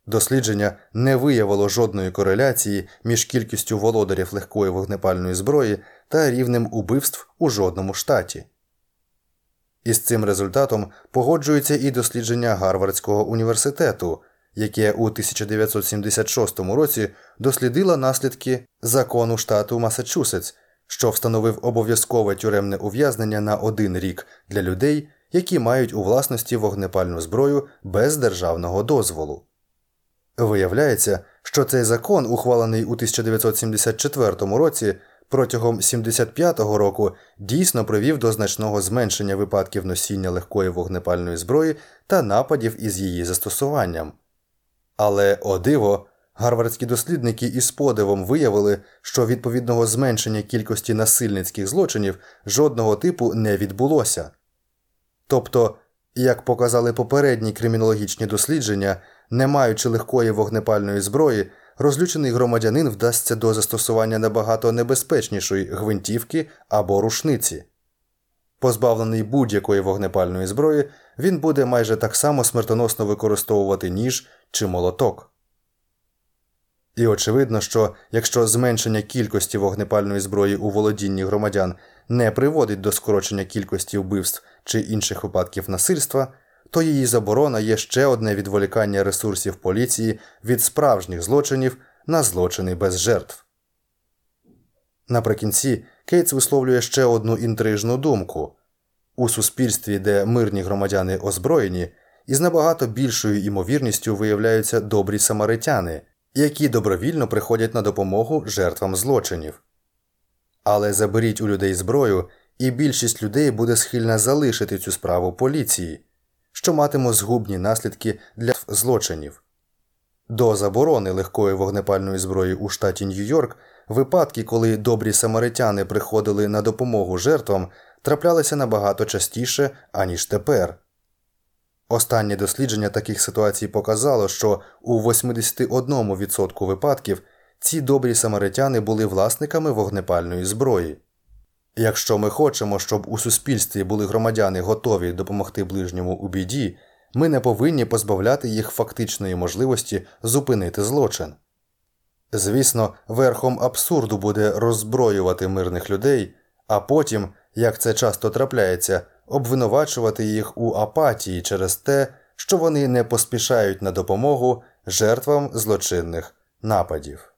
Дослідження не виявило жодної кореляції між кількістю володарів легкої вогнепальної зброї та рівнем убивств у жодному штаті. Із цим результатом погоджується і дослідження Гарвардського університету, яке у 1976 році дослідило наслідки закону штату Масачусетс що встановив обов'язкове тюремне ув'язнення на один рік для людей, які мають у власності вогнепальну зброю без державного дозволу. Виявляється, що цей закон, ухвалений у 1974 році, протягом 75-го року дійсно привів до значного зменшення випадків носіння легкої вогнепальної зброї та нападів із її застосуванням. Але, о диво, Гарвардські дослідники із подивом виявили, що відповідного зменшення кількості насильницьких злочинів жодного типу не відбулося. Тобто, як показали попередні кримінологічні дослідження, не маючи легкої вогнепальної зброї, розлючений громадянин вдасться до застосування набагато небезпечнішої гвинтівки або рушниці. Позбавлений будь-якої вогнепальної зброї, він буде майже так само смертоносно використовувати ніж чи молоток. І очевидно, що якщо зменшення кількості вогнепальної зброї у володінні громадян не приводить до скорочення кількості вбивств чи інших випадків насильства, то її заборона є ще одне відволікання ресурсів поліції від справжніх злочинів на злочини без жертв. Наприкінці Кейтс висловлює ще одну інтрижну думку у суспільстві, де мирні громадяни озброєні, із набагато більшою імовірністю виявляються добрі самаритяни, які добровільно приходять на допомогу жертвам злочинів. Але заберіть у людей зброю, і більшість людей буде схильна залишити цю справу поліції, що матиме згубні наслідки для злочинів. До заборони легкої вогнепальної зброї у штаті Нью-Йорк випадки, коли добрі самаритяни приходили на допомогу жертвам, траплялися набагато частіше, аніж тепер. Останнє дослідження таких ситуацій показало, що у 81% випадків ці добрі самаритяни були власниками вогнепальної зброї. Якщо ми хочемо, щоб у суспільстві були громадяни готові допомогти ближньому у біді, ми не повинні позбавляти їх фактичної можливості зупинити злочин. Звісно, верхом абсурду буде роззброювати мирних людей, а потім, як це часто трапляється, обвинувачувати їх у апатії через те, що вони не поспішають на допомогу жертвам злочинних нападів.